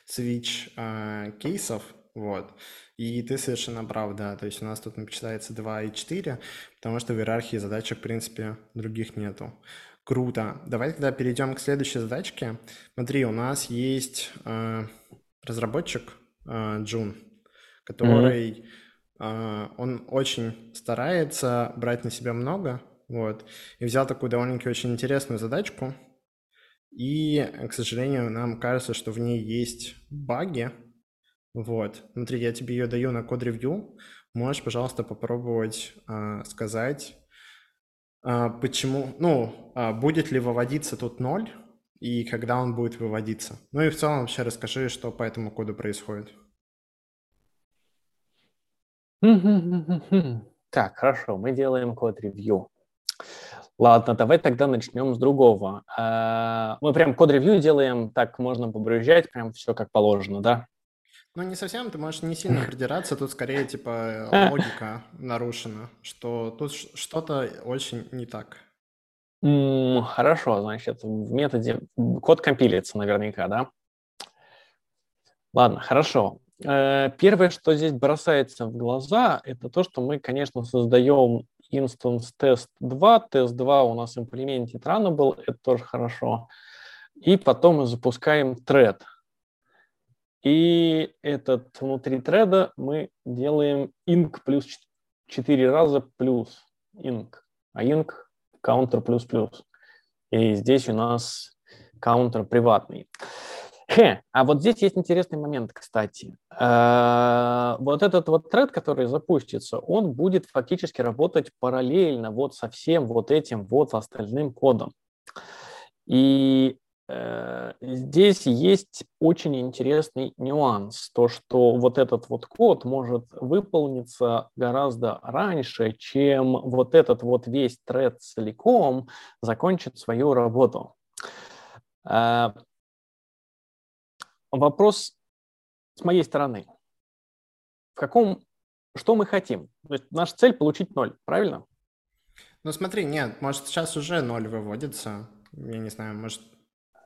switch кейсов, вот. И ты совершенно прав, да. То есть у нас тут напечатается 2 и 4, потому что в иерархии задачек, в принципе, других нету. Круто. Давай тогда перейдем к следующей задачке. Смотри, у нас есть э, разработчик э, Джун, который mm-hmm. э, он очень старается брать на себя много, вот, и взял такую довольно-таки очень интересную задачку, и, к сожалению, нам кажется, что в ней есть баги, вот. Смотри, я тебе ее даю на код-ревью. Можешь, пожалуйста, попробовать а, сказать, а, почему, ну, а, будет ли выводиться тут ноль и когда он будет выводиться. Ну и в целом вообще расскажи, что по этому коду происходит. Так, хорошо, мы делаем код-ревью. Ладно, давай тогда начнем с другого. Мы прям код-ревью делаем, так можно побрюзжать, прям все как положено, да? Ну, не совсем, ты можешь не сильно придираться, тут скорее, типа, *laughs* логика нарушена, что тут что-то очень не так. Хорошо, значит, в методе код компилится наверняка, да? Ладно, хорошо. Э, первое, что здесь бросается в глаза, это то, что мы, конечно, создаем instance test 2. Тест 2 у нас implemented runnable, это тоже хорошо. И потом мы запускаем thread – и этот внутри треда мы делаем inc плюс 4 раза плюс inc, а inc counter плюс плюс. И здесь у нас counter приватный. Хе, а вот здесь есть интересный момент, кстати. Э, вот этот вот тред, который запустится, он будет фактически работать параллельно вот со всем вот этим вот остальным кодом. И здесь есть очень интересный нюанс, то что вот этот вот код может выполниться гораздо раньше, чем вот этот вот весь тред целиком закончит свою работу. Э, вопрос с моей стороны. В каком, что мы хотим? То есть наша цель получить ноль, правильно? Ну смотри, нет, может сейчас уже ноль выводится, я не знаю, может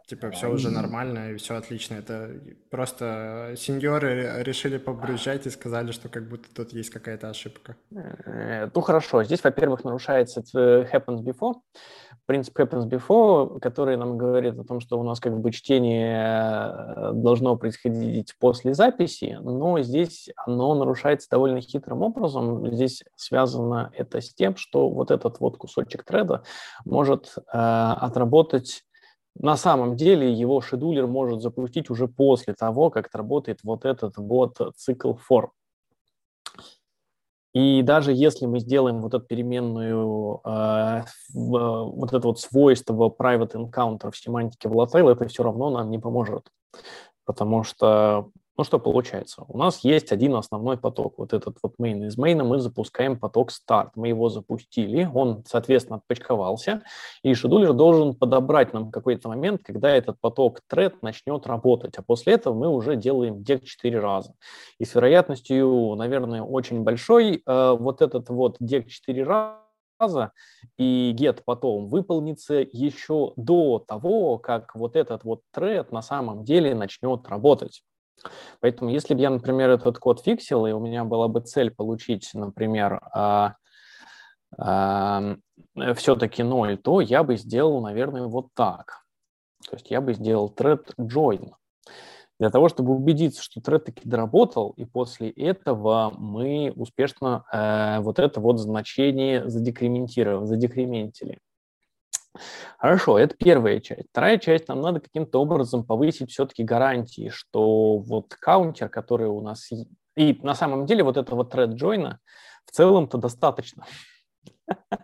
Типа все уже нормально и все отлично. Это просто сеньоры решили побрюзжать и сказали, что как будто тут есть какая-то ошибка. Э, ну хорошо, здесь, во-первых, нарушается happens before, принцип happens before, который нам говорит о том, что у нас как бы чтение э, должно происходить после записи, но здесь оно нарушается довольно хитрым образом. Здесь связано это с тем, что вот этот вот кусочек треда может э, отработать на самом деле его шедулер может запустить уже после того, как работает вот этот вот цикл for. И даже если мы сделаем вот эту переменную, э, вот это вот свойство private encounter в семантике volatile, это все равно нам не поможет. Потому что ну что получается? У нас есть один основной поток, вот этот вот main. Из main мы запускаем поток start. Мы его запустили, он, соответственно, отпочковался, и шедулер должен подобрать нам какой-то момент, когда этот поток thread начнет работать. А после этого мы уже делаем deck 4 раза. И с вероятностью, наверное, очень большой, э, вот этот вот deck 4 раза и get потом выполнится еще до того, как вот этот вот thread на самом деле начнет работать. Поэтому если бы я, например, этот код фиксил, и у меня была бы цель получить, например, а, а, все-таки 0, то я бы сделал, наверное, вот так. То есть я бы сделал thread join. Для того, чтобы убедиться, что thread таки доработал, и после этого мы успешно э, вот это вот значение задекрементировали, задекрементили. Хорошо, это первая часть. Вторая часть, нам надо каким-то образом повысить все-таки гарантии, что вот каунтер, который у нас... И на самом деле вот этого thread join в целом-то достаточно. *laughs*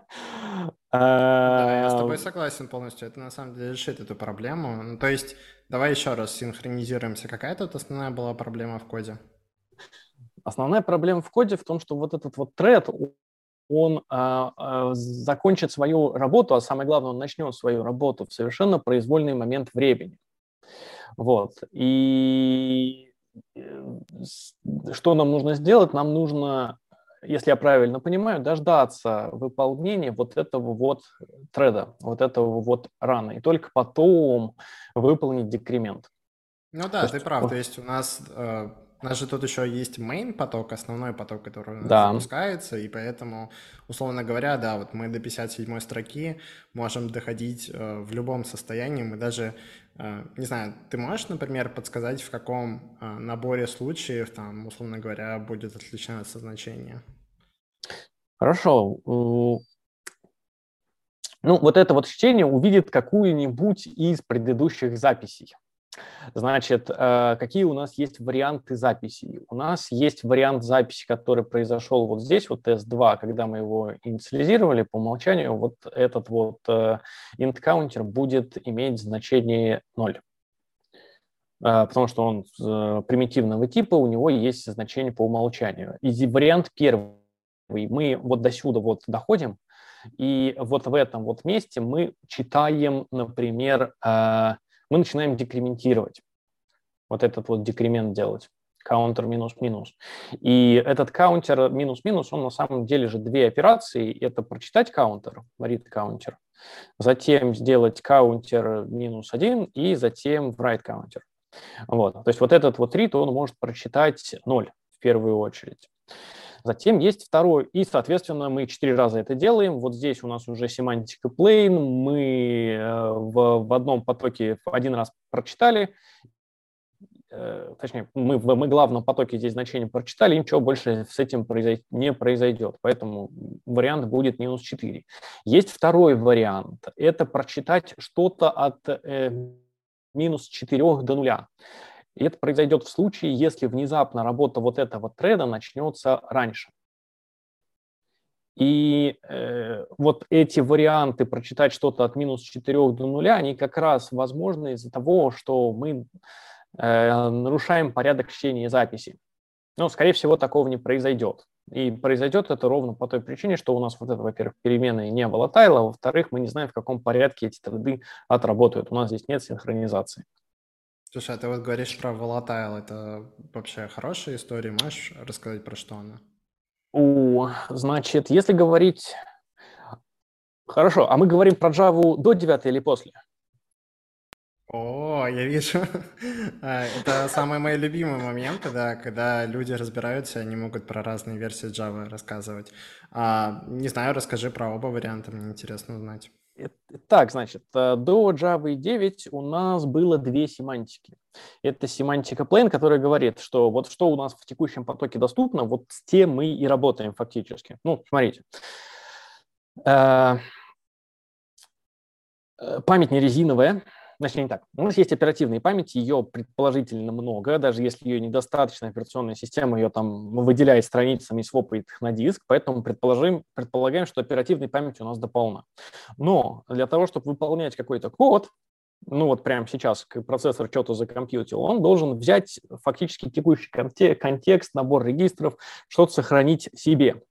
Да, я с тобой согласен полностью. Это на самом деле решит эту проблему. Ну, то есть, давай еще раз синхронизируемся. Какая тут основная была проблема в коде? Основная проблема в коде в том, что вот этот вот thread, он а, а, закончит свою работу, а самое главное, он начнет свою работу в совершенно произвольный момент времени. Вот. И э, что нам нужно сделать? Нам нужно, если я правильно понимаю, дождаться выполнения вот этого вот треда, вот этого вот рана, и только потом выполнить декремент. Ну да, То ты есть... прав. То есть у нас э, у нас же тут еще есть main поток, основной поток, который у нас да. запускается, и поэтому, условно говоря, да, вот мы до 57 строки можем доходить э, в любом состоянии. Мы даже, э, не знаю, ты можешь, например, подсказать, в каком э, наборе случаев, там, условно говоря, будет отличаться значение? Хорошо. Ну, вот это вот чтение увидит какую-нибудь из предыдущих записей. Значит, э, какие у нас есть варианты записи? У нас есть вариант записи, который произошел вот здесь, вот тест-2, когда мы его инициализировали по умолчанию, вот этот вот э, int counter будет иметь значение 0 э, потому что он примитивного типа, у него есть значение по умолчанию. И вариант первый, мы вот до сюда вот доходим, и вот в этом вот месте мы читаем, например, мы начинаем декрементировать. Вот этот вот декремент делать каунтер минус-минус. И этот каунтер минус-минус, он на самом деле же две операции. Это прочитать каунтер, read каунтер, затем сделать каунтер минус один и затем write каунтер. Вот. То есть вот этот вот read, он может прочитать 0 в первую очередь. Затем есть второй, и, соответственно, мы четыре раза это делаем. Вот здесь у нас уже семантика plain, мы э, в, в одном потоке один раз прочитали, э, точнее, мы, мы в главном потоке здесь значение прочитали, ничего больше с этим произойд, не произойдет, поэтому вариант будет минус 4. Есть второй вариант, это прочитать что-то от э, минус 4 до нуля. И это произойдет в случае, если внезапно работа вот этого треда начнется раньше. И э, вот эти варианты прочитать что-то от минус 4 до нуля, они как раз возможны из-за того, что мы э, нарушаем порядок чтения записи. Но, скорее всего, такого не произойдет. И произойдет это ровно по той причине, что у нас вот это, во-первых, переменные не volatile, а во-вторых, мы не знаем, в каком порядке эти треды отработают. У нас здесь нет синхронизации. Слушай, а ты вот говоришь про Volatile, это вообще хорошая история, можешь рассказать про что она? У, значит, если говорить... Хорошо, а мы говорим про Java до 9 или после? О, я вижу. *laughs* А, это самые мои любимые моменты, да, когда люди разбираются, они могут про разные версии Java рассказывать. А, не знаю, расскажи про оба варианта, мне интересно узнать. Так, значит, э, до Java 9 у нас было две семантики. Это семантика plain, которая говорит, что вот что у нас в текущем потоке доступно, вот с тем мы и работаем фактически. Ну, смотрите. Э, э, память не резиновая, Значит, не так. У нас есть оперативная память, ее предположительно много, даже если ее недостаточно, операционная система ее там выделяет страницами и свопает их на диск, поэтому предположим, предполагаем, что оперативной памяти у нас дополна. Но для того, чтобы выполнять какой-то код, ну вот прямо сейчас процессор что-то закомпьютил, он должен взять фактически текущий контекст, набор регистров, что-то сохранить себе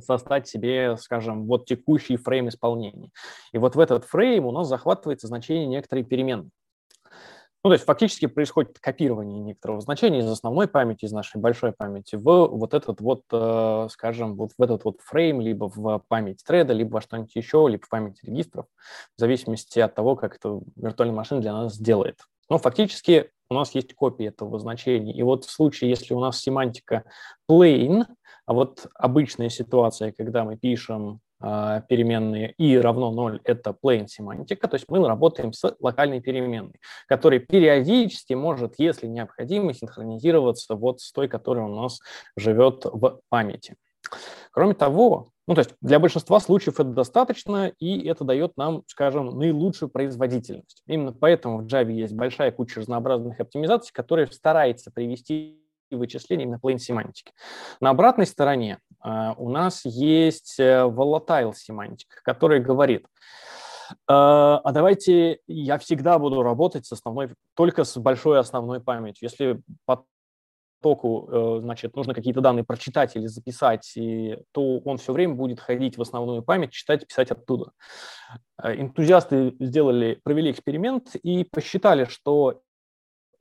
создать себе, скажем, вот текущий фрейм исполнения. И вот в этот фрейм у нас захватывается значение некоторой переменной. Ну, то есть фактически происходит копирование некоторого значения из основной памяти, из нашей большой памяти в вот этот вот, э, скажем, вот в этот вот фрейм, либо в память треда, либо во что-нибудь еще, либо в память регистров, в зависимости от того, как эта виртуальная машина для нас сделает. Но фактически у нас есть копия этого значения. И вот в случае, если у нас семантика plain, а вот обычная ситуация, когда мы пишем э, переменные и равно 0, это plain семантика, то есть мы работаем с локальной переменной, которая периодически может, если необходимо, синхронизироваться вот с той, которая у нас живет в памяти. Кроме того, ну, то есть для большинства случаев это достаточно, и это дает нам, скажем, наилучшую производительность. Именно поэтому в Java есть большая куча разнообразных оптимизаций, которые старается привести вычислений именно plain семантики. На обратной стороне э, у нас есть э, volatile семантика, которая говорит, э, а давайте я всегда буду работать с основной, только с большой основной памятью. Если потоку, значит, нужно какие-то данные прочитать или записать, и, то он все время будет ходить в основную память, читать, писать оттуда. Энтузиасты сделали, провели эксперимент и посчитали, что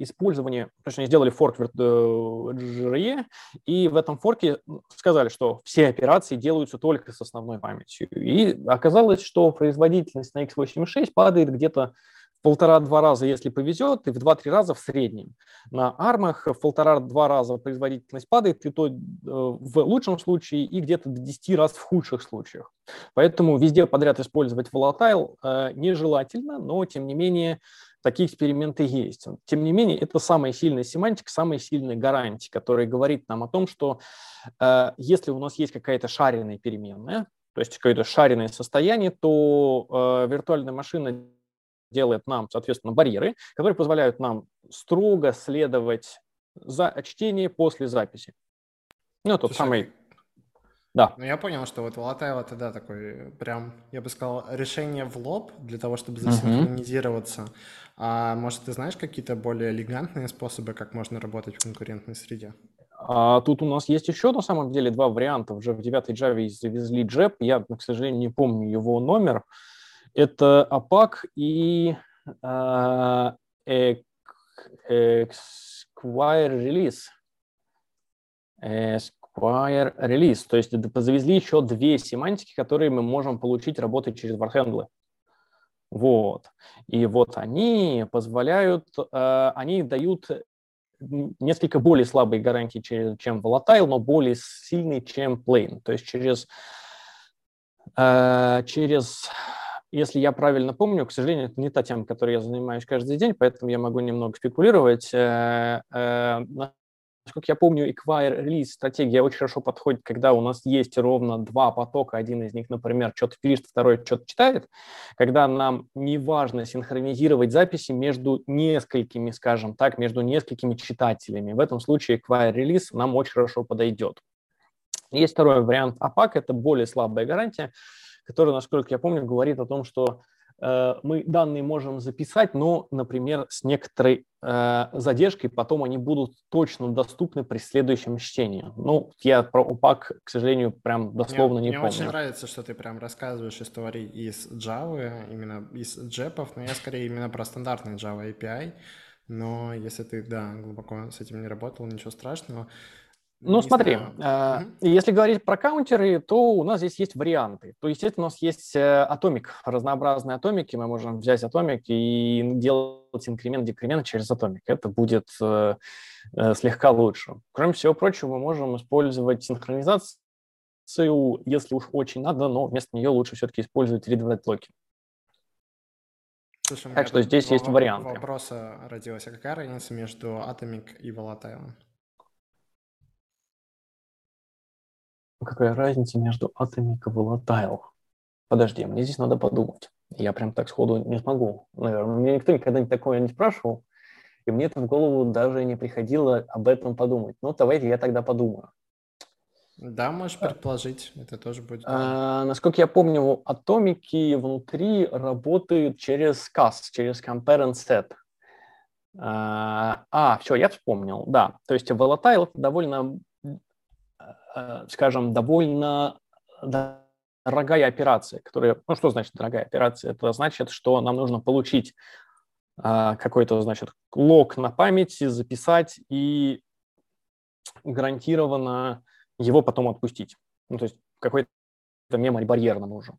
использование, точнее, сделали форк JRE, и в этом форке сказали, что все операции делаются только с основной памятью. И оказалось, что производительность на x86 падает где-то полтора-два раза, если повезет, и в два-три раза в среднем. На армах в полтора-два раза производительность падает, и то э, в лучшем случае, и где-то до 10 раз в худших случаях. Поэтому везде подряд использовать volatile э, нежелательно, но тем не менее такие эксперименты есть. Тем не менее, это самая сильная семантика, самая сильная гарантия, которая говорит нам о том, что э, если у нас есть какая-то шаренная переменная, то есть какое-то шаренное состояние, то э, виртуальная машина делает нам, соответственно, барьеры, которые позволяют нам строго следовать за чтение после записи. Ну, тот Слушай, самый да. Ну, я понял, что вот Volatile это, да, такой прям, я бы сказал, решение в лоб для того, чтобы засинхронизироваться. Uh-huh. А может, ты знаешь какие-то более элегантные способы, как можно работать в конкурентной среде? А тут у нас есть еще, на самом деле, два варианта. Уже в 9 Java завезли JEP. Я, к сожалению, не помню его номер. Это APAC и uh, Esquire Release. Wire Release. То есть завезли еще две семантики, которые мы можем получить работать через вархендлы. Вот. И вот они позволяют, э, они дают несколько более слабые гарантии, чем Volatile, но более сильные, чем Plain. То есть через, э, через если я правильно помню, к сожалению, это не та тема, которой я занимаюсь каждый день, поэтому я могу немного спекулировать. Э, Насколько я помню, Acquire Release стратегия очень хорошо подходит, когда у нас есть ровно два потока. Один из них, например, что-то пишет, второй что-то читает. Когда нам не важно синхронизировать записи между несколькими, скажем так, между несколькими читателями. В этом случае Acquire Release нам очень хорошо подойдет. Есть второй вариант APAC, это более слабая гарантия, которая, насколько я помню, говорит о том, что Э, мы данные можем записать, но, например, с некоторой э, задержкой потом они будут точно доступны при следующем чтении. Ну, я про УПАК, к сожалению, прям дословно мне, не мне помню. Мне очень нравится, что ты прям рассказываешь истории из Java, именно из джепов, но я скорее именно про стандартный Java API. Но если ты, да, глубоко с этим не работал, ничего страшного. Ну, смотри, э, если говорить про каунтеры, то у нас здесь есть варианты. То, естественно, у нас есть атомик, разнообразные атомики. Мы можем взять атомик и делать инкремент-декремент через атомик. Это будет э, э, слегка лучше. Кроме всего прочего, мы можем использовать синхронизацию, если уж очень надо, но вместо нее лучше все-таки использовать read локи. Слушай, так что здесь есть варианты. Вопрос родился. Какая разница между Atomic и Volatile? Какая разница между Atomic и Volatile? Подожди, мне здесь надо подумать. Я прям так сходу не смогу. Наверное, мне никто никогда такое не спрашивал, и мне это в голову даже не приходило об этом подумать. Ну, давайте я тогда подумаю. Да, можешь предположить, это тоже будет. А, насколько я помню, атомики внутри работают через CAS, через Compare and Set. А, а все, я вспомнил, да. То есть volatile это довольно, скажем, довольно дорогая операция, которая, ну что значит дорогая операция? Это значит, что нам нужно получить а, какой-то, значит, лог на памяти, записать и гарантированно его потом отпустить. Ну, то есть какой-то мемори барьер нам нужен.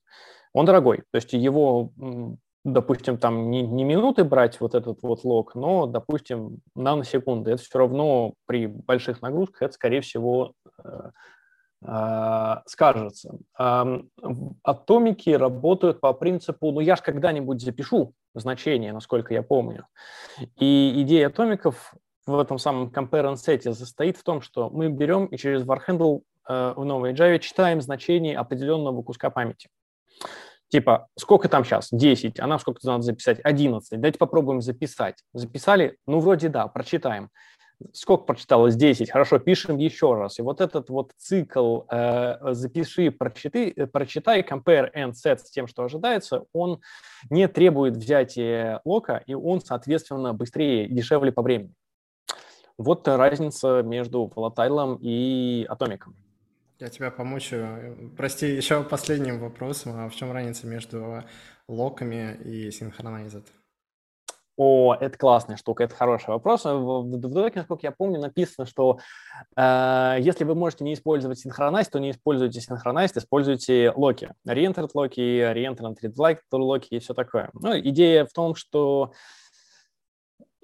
Он дорогой, то есть его, допустим, там не, не минуты брать вот этот вот лог, но, допустим, наносекунды. Это все равно при больших нагрузках, это, скорее всего, э, э, скажется. Атомики работают по принципу, ну я же когда-нибудь запишу значение, насколько я помню. И идея атомиков в этом самом compare and set состоит в том, что мы берем и через varhandle э, в новой Java читаем значение определенного куска памяти. Типа, сколько там сейчас? 10. А нам сколько надо записать? 11. Давайте попробуем записать. Записали? Ну, вроде да, прочитаем. Сколько прочиталось? 10. Хорошо, пишем еще раз. И вот этот вот цикл э, запиши, прочитай, прочитай, compare and set с тем, что ожидается, он не требует взятия лока, и он, соответственно, быстрее, дешевле по времени. Вот разница между волатайлом и атомиком. Я тебя помучу. Прости, еще последним вопросом. А в чем разница между локами и синхронайзет? О, это классная штука, это хороший вопрос. В, в доке, насколько я помню, написано, что э, если вы можете не использовать синхронайз, то не используйте синхронайз, используйте локи. Reentert локи, reentert read локи и все такое. Ну, идея в том, что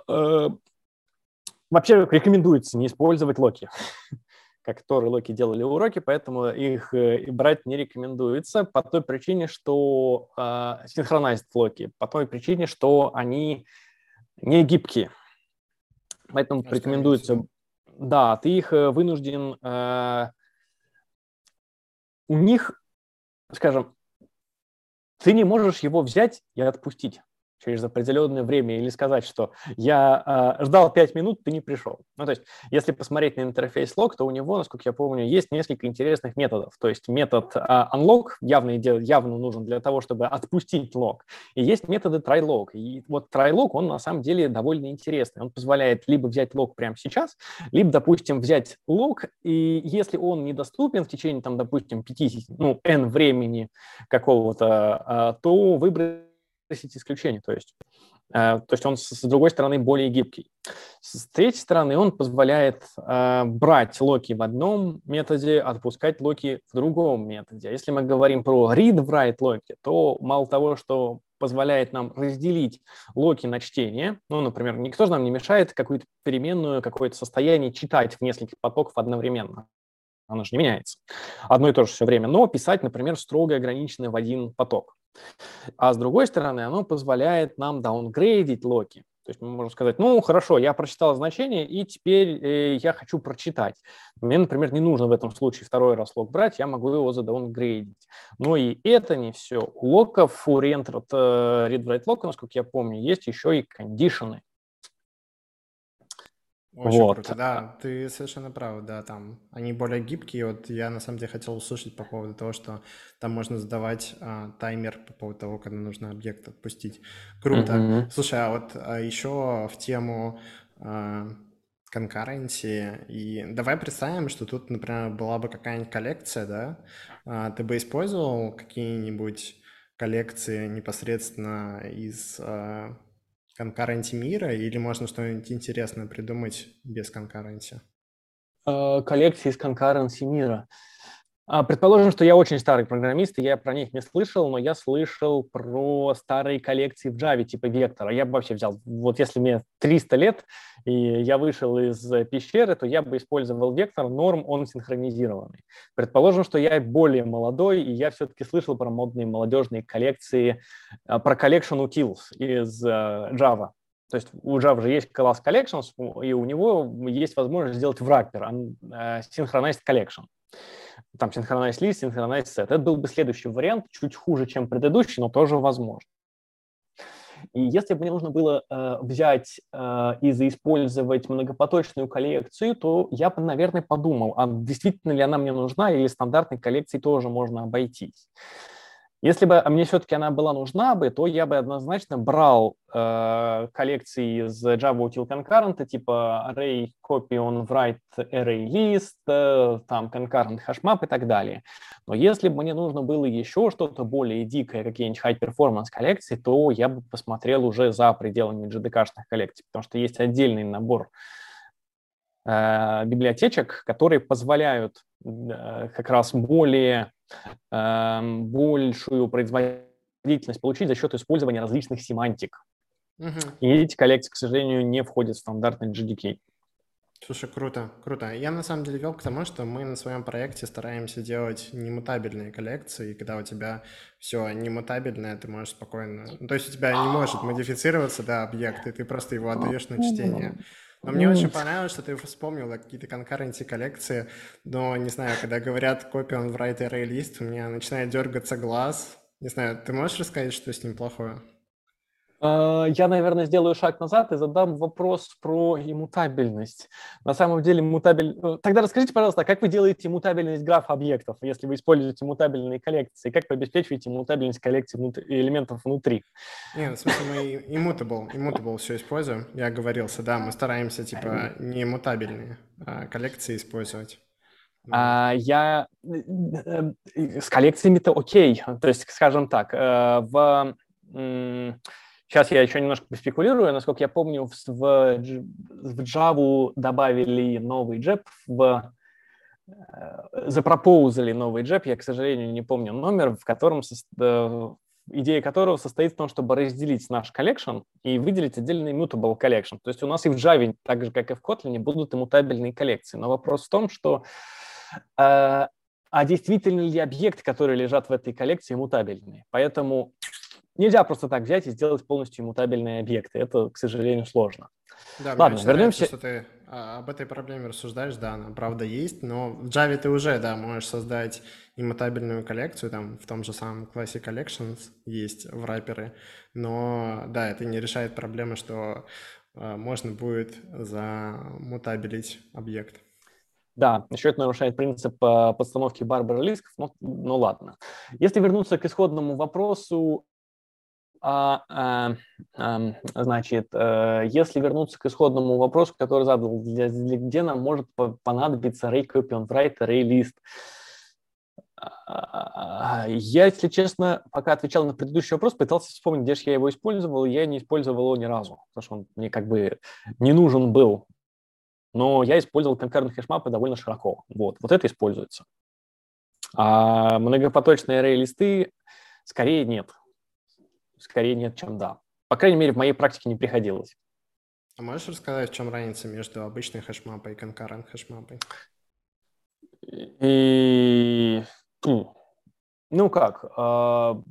э, Вообще рекомендуется не использовать локи, как которые локи делали уроки, поэтому их э, брать не рекомендуется по той причине, что э, синхронизed локи, по той причине, что они не гибкие. Поэтому Что рекомендуется, да, ты их э, вынужден, э, у них, скажем, ты не можешь его взять и отпустить через определенное время или сказать, что я э, ждал 5 минут, ты не пришел. Ну, то есть, если посмотреть на интерфейс log, то у него, насколько я помню, есть несколько интересных методов. То есть метод э, unlock явно, явно нужен для того, чтобы отпустить лог. И есть методы try log. И вот try log, он на самом деле довольно интересный. Он позволяет либо взять лог прямо сейчас, либо, допустим, взять лог, и если он недоступен в течение, там, допустим, 50, ну, n времени какого-то, э, то выбрать выносить исключение, то есть, э, то есть он с, с другой стороны более гибкий. С третьей стороны он позволяет э, брать локи в одном методе, отпускать локи в другом методе. Если мы говорим про read-write локи, то мало того, что позволяет нам разделить локи на чтение. Ну, например, никто же нам не мешает какую-то переменную, какое-то состояние читать в нескольких потоков одновременно. Оно же не меняется. Одно и то же все время. Но писать, например, строго ограниченный в один поток. А с другой стороны, оно позволяет нам даунгрейдить локи. То есть мы можем сказать, ну хорошо, я прочитал значение, и теперь э, я хочу прочитать. Мне, например, не нужно в этом случае второй раз лог брать, я могу его задаунгрейдить. Но и это не все. У локов, у reentert э, read-write лока, насколько я помню, есть еще и кондишены. Очень вот. круто, да, ты совершенно прав, да, там они более гибкие. Вот я на самом деле хотел услышать по поводу того, что там можно задавать а, таймер по поводу того, когда нужно объект отпустить. Круто. Mm-hmm. Слушай, а вот а, еще в тему а, конкуренции, и давай представим, что тут, например, была бы какая-нибудь коллекция, да, а, ты бы использовал какие-нибудь коллекции непосредственно из а, конкуренти мира, или можно что-нибудь интересное придумать без конкуренции? э, коллекции из concurrency мира. А, предположим, что я очень старый программист, и я про них не слышал, но я слышал про старые коллекции в Java типа Вектора. Я бы вообще взял, вот если мне 300 лет, и я вышел из пещеры, то я бы использовал Вектор, норм, он синхронизированный. Предположим, что я более молодой, и я все-таки слышал про модные молодежные коллекции, а, про collection utils из а, Java. То есть у Java же есть класс collections, и у него есть возможность сделать wrapper, synchronized collection там синхронайз лист, синхронайз сет. Это был бы следующий вариант, чуть хуже, чем предыдущий, но тоже возможно. И если бы мне нужно было э, взять э, и заиспользовать многопоточную коллекцию, то я бы, наверное, подумал, а действительно ли она мне нужна, или стандартной коллекцией тоже можно обойтись. Если бы мне все-таки она была нужна бы, то я бы однозначно брал э, коллекции из Java Util Concurrent, типа array copy on write array list, э, там concurrent hashmap и так далее. Но если бы мне нужно было еще что-то более дикое, какие-нибудь high performance коллекции, то я бы посмотрел уже за пределами GDK-шных коллекций, потому что есть отдельный набор библиотечек, которые позволяют э, как раз более Эм, большую производительность получить за счет использования различных семантик. Угу. И эти коллекции, к сожалению, не входят в стандартный GDK. Слушай, круто, круто. Я на самом деле вел к тому, что мы на своем проекте стараемся делать немутабельные коллекции, и когда у тебя все немутабельное, ты можешь спокойно... Ну, то есть у тебя не может модифицироваться, да, объект, и ты просто его отдаешь на чтение. Но мне очень понравилось, что ты вспомнил какие-то конкуренции коллекции, но, не знаю, когда говорят copy on write array list, у меня начинает дергаться глаз. Не знаю, ты можешь рассказать, что с ним плохое? А, я, наверное, сделаю шаг назад и задам вопрос про иммутабельность. На самом деле, мутабель... Э, тогда расскажите, пожалуйста, как вы делаете мутабельность граф объектов, если вы используете мутабельные коллекции? Как вы обеспечиваете мутабельность коллекции внутри... элементов внутри? Нет, в смысле, мы immutable, immutable все используем. Я говорился, да, мы стараемся, типа, не мутабельные а коллекции использовать. А, я э, э, с коллекциями-то окей. То есть, скажем так, в Сейчас я еще немножко поспекулирую. Насколько я помню, в, в, Java добавили новый JEP, в э, запропоузали новый JEP, я, к сожалению, не помню номер, в котором э, идея которого состоит в том, чтобы разделить наш collection и выделить отдельный mutable collection. То есть у нас и в Java, так же, как и в Kotlin, будут иммутабельные коллекции. Но вопрос в том, что э, а действительно ли объекты, которые лежат в этой коллекции, мутабельные? Поэтому Нельзя просто так взять и сделать полностью мутабельные объекты. Это, к сожалению, сложно. Да, Ладно, вернемся. Что ты а, об этой проблеме рассуждаешь, да, она правда есть, но в Java ты уже, да, можешь создать иммутабельную коллекцию, там в том же самом классе Collections есть в раперы, но, да, это не решает проблемы, что а, можно будет замутабелить объект. Да, еще это нарушает принцип э, подстановки барбара рисков, но, ну ладно. Если вернуться к исходному вопросу, а, а, а, значит, а, если вернуться к исходному вопросу, который задал, для, для, где нам может понадобиться Ray Copy on Write, я, если честно, пока отвечал на предыдущий вопрос, пытался вспомнить, где же я его использовал, и я не использовал его ни разу, потому что он мне как бы не нужен был. Но я использовал конкурентные хэшмапы довольно широко. Вот, вот это используется. А многопоточные array-листы скорее нет скорее нет, чем да. По крайней мере, в моей практике не приходилось. А можешь рассказать, в чем разница между обычной хэшмапой и concurrent хэшмапой? И... Ну как, а,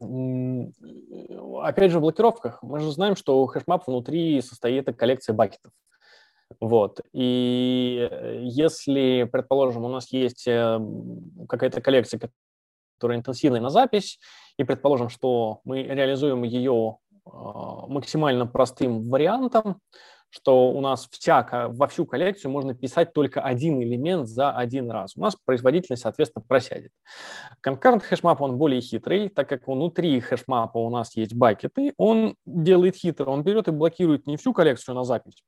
опять же, в блокировках мы же знаем, что HashMap внутри состоит из коллекции бакетов. Вот. И если, предположим, у нас есть э, какая-то коллекция, которая интенсивная на запись, и предположим, что мы реализуем ее а, максимально простым вариантом, что у нас вся, во всю коллекцию можно писать только один элемент за один раз. У нас производительность, соответственно, просядет. Concurrent HashMap, он более хитрый, так как внутри хэшмапа у нас есть бакеты, он делает хитро, он берет и блокирует не всю коллекцию на запись,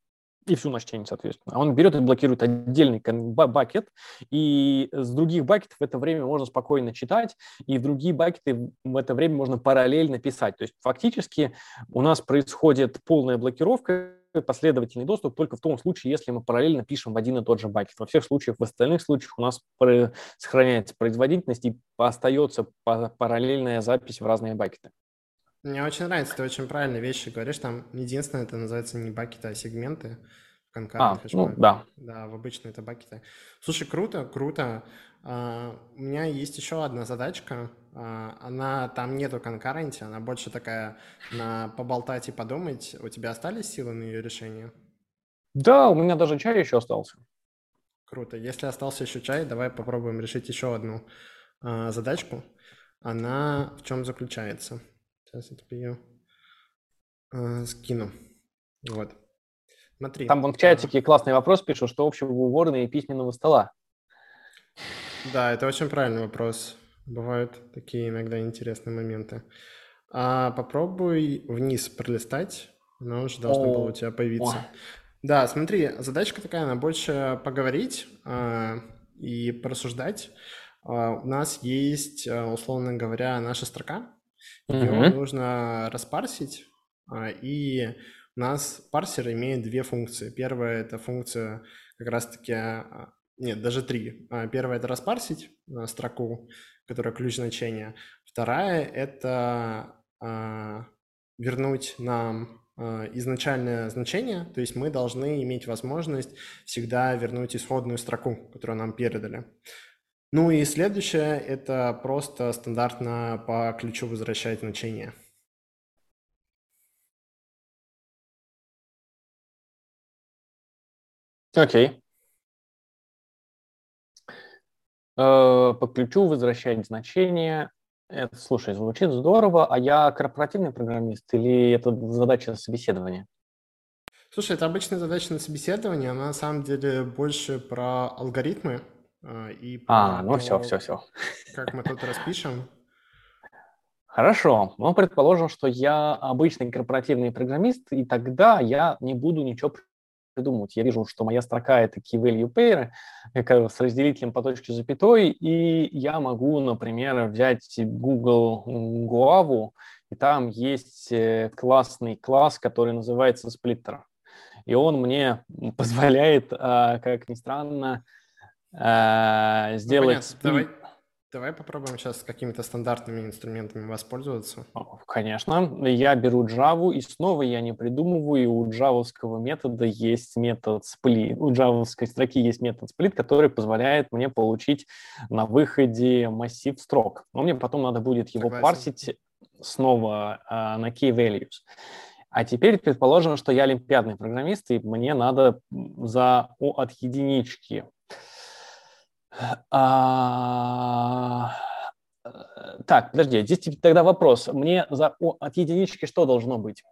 и всю на чтение, соответственно. Он берет и блокирует отдельный бакет, и с других бакетов в это время можно спокойно читать, и в другие бакеты в это время можно параллельно писать. То есть фактически у нас происходит полная блокировка, последовательный доступ только в том случае, если мы параллельно пишем в один и тот же бакет. Во всех случаях, в остальных случаях у нас сохраняется производительность и остается параллельная запись в разные бакеты. Мне очень нравится, ты очень правильные вещи говоришь. Там единственное, это называется не бакеты, а сегменты в конкретных а, ну, да. Да, в обычные это бакеты. Слушай, круто, круто. Uh, у меня есть еще одна задачка. Uh, она там нету конкуренции, она больше такая на поболтать и подумать. У тебя остались силы на ее решение? Да, у меня даже чай еще остался. Круто. Если остался еще чай, давай попробуем решить еще одну uh, задачку. Она в чем заключается? Сейчас я тебе ее э, скину. Вот. Смотри. Там вон в чатике а... классный вопрос пишут, что общего у уборной и письменного стола. Да, это очень правильный вопрос. Бывают такие иногда интересные моменты. А попробуй вниз пролистать, она уже должна была у тебя появиться. О. Да, смотри, задачка такая, она больше поговорить а, и порассуждать. А, у нас есть, условно говоря, наша строка, угу. нужно распарсить, а, и у нас парсер имеет две функции. Первая – это функция как раз-таки, а, нет, даже три. А, первая – это распарсить строку, которая ключ значения. Вторая – это вернуть нам изначальное значение, то есть мы должны иметь возможность всегда вернуть исходную строку, которую нам передали. Ну и следующее – это просто стандартно по ключу возвращать значение. Окей. Э, по ключу возвращать значение. Это, слушай, звучит здорово. А я корпоративный программист или это задача собеседования? Слушай, это обычная задача на собеседование. Она на самом деле больше про алгоритмы. А, и а, ну все, все, все. Как мы тут распишем? Хорошо. Ну, предположим, что я обычный корпоративный программист, и тогда я не буду ничего придумывать. Я вижу, что моя строка — это key value pair с разделителем по точке запятой, и я могу, например, взять Google Guava, и там есть э, классный класс, который называется splitter. И он мне *laughs* позволяет, а, как ни странно, э, сделать... Ну, давай, давай попробуем сейчас с какими-то стандартными инструментами воспользоваться. Конечно. Я беру Java, и снова я не придумываю, у джавовского метода есть метод split, у джавовской строки есть метод split, который позволяет мне получить на выходе массив строк. Но мне потом надо будет его Согласен. парсить снова э, на key values. А теперь предположим, что я олимпиадный программист, и мне надо за О от единички а... Так, подожди, здесь тогда вопрос. Мне за... от единички что должно быть?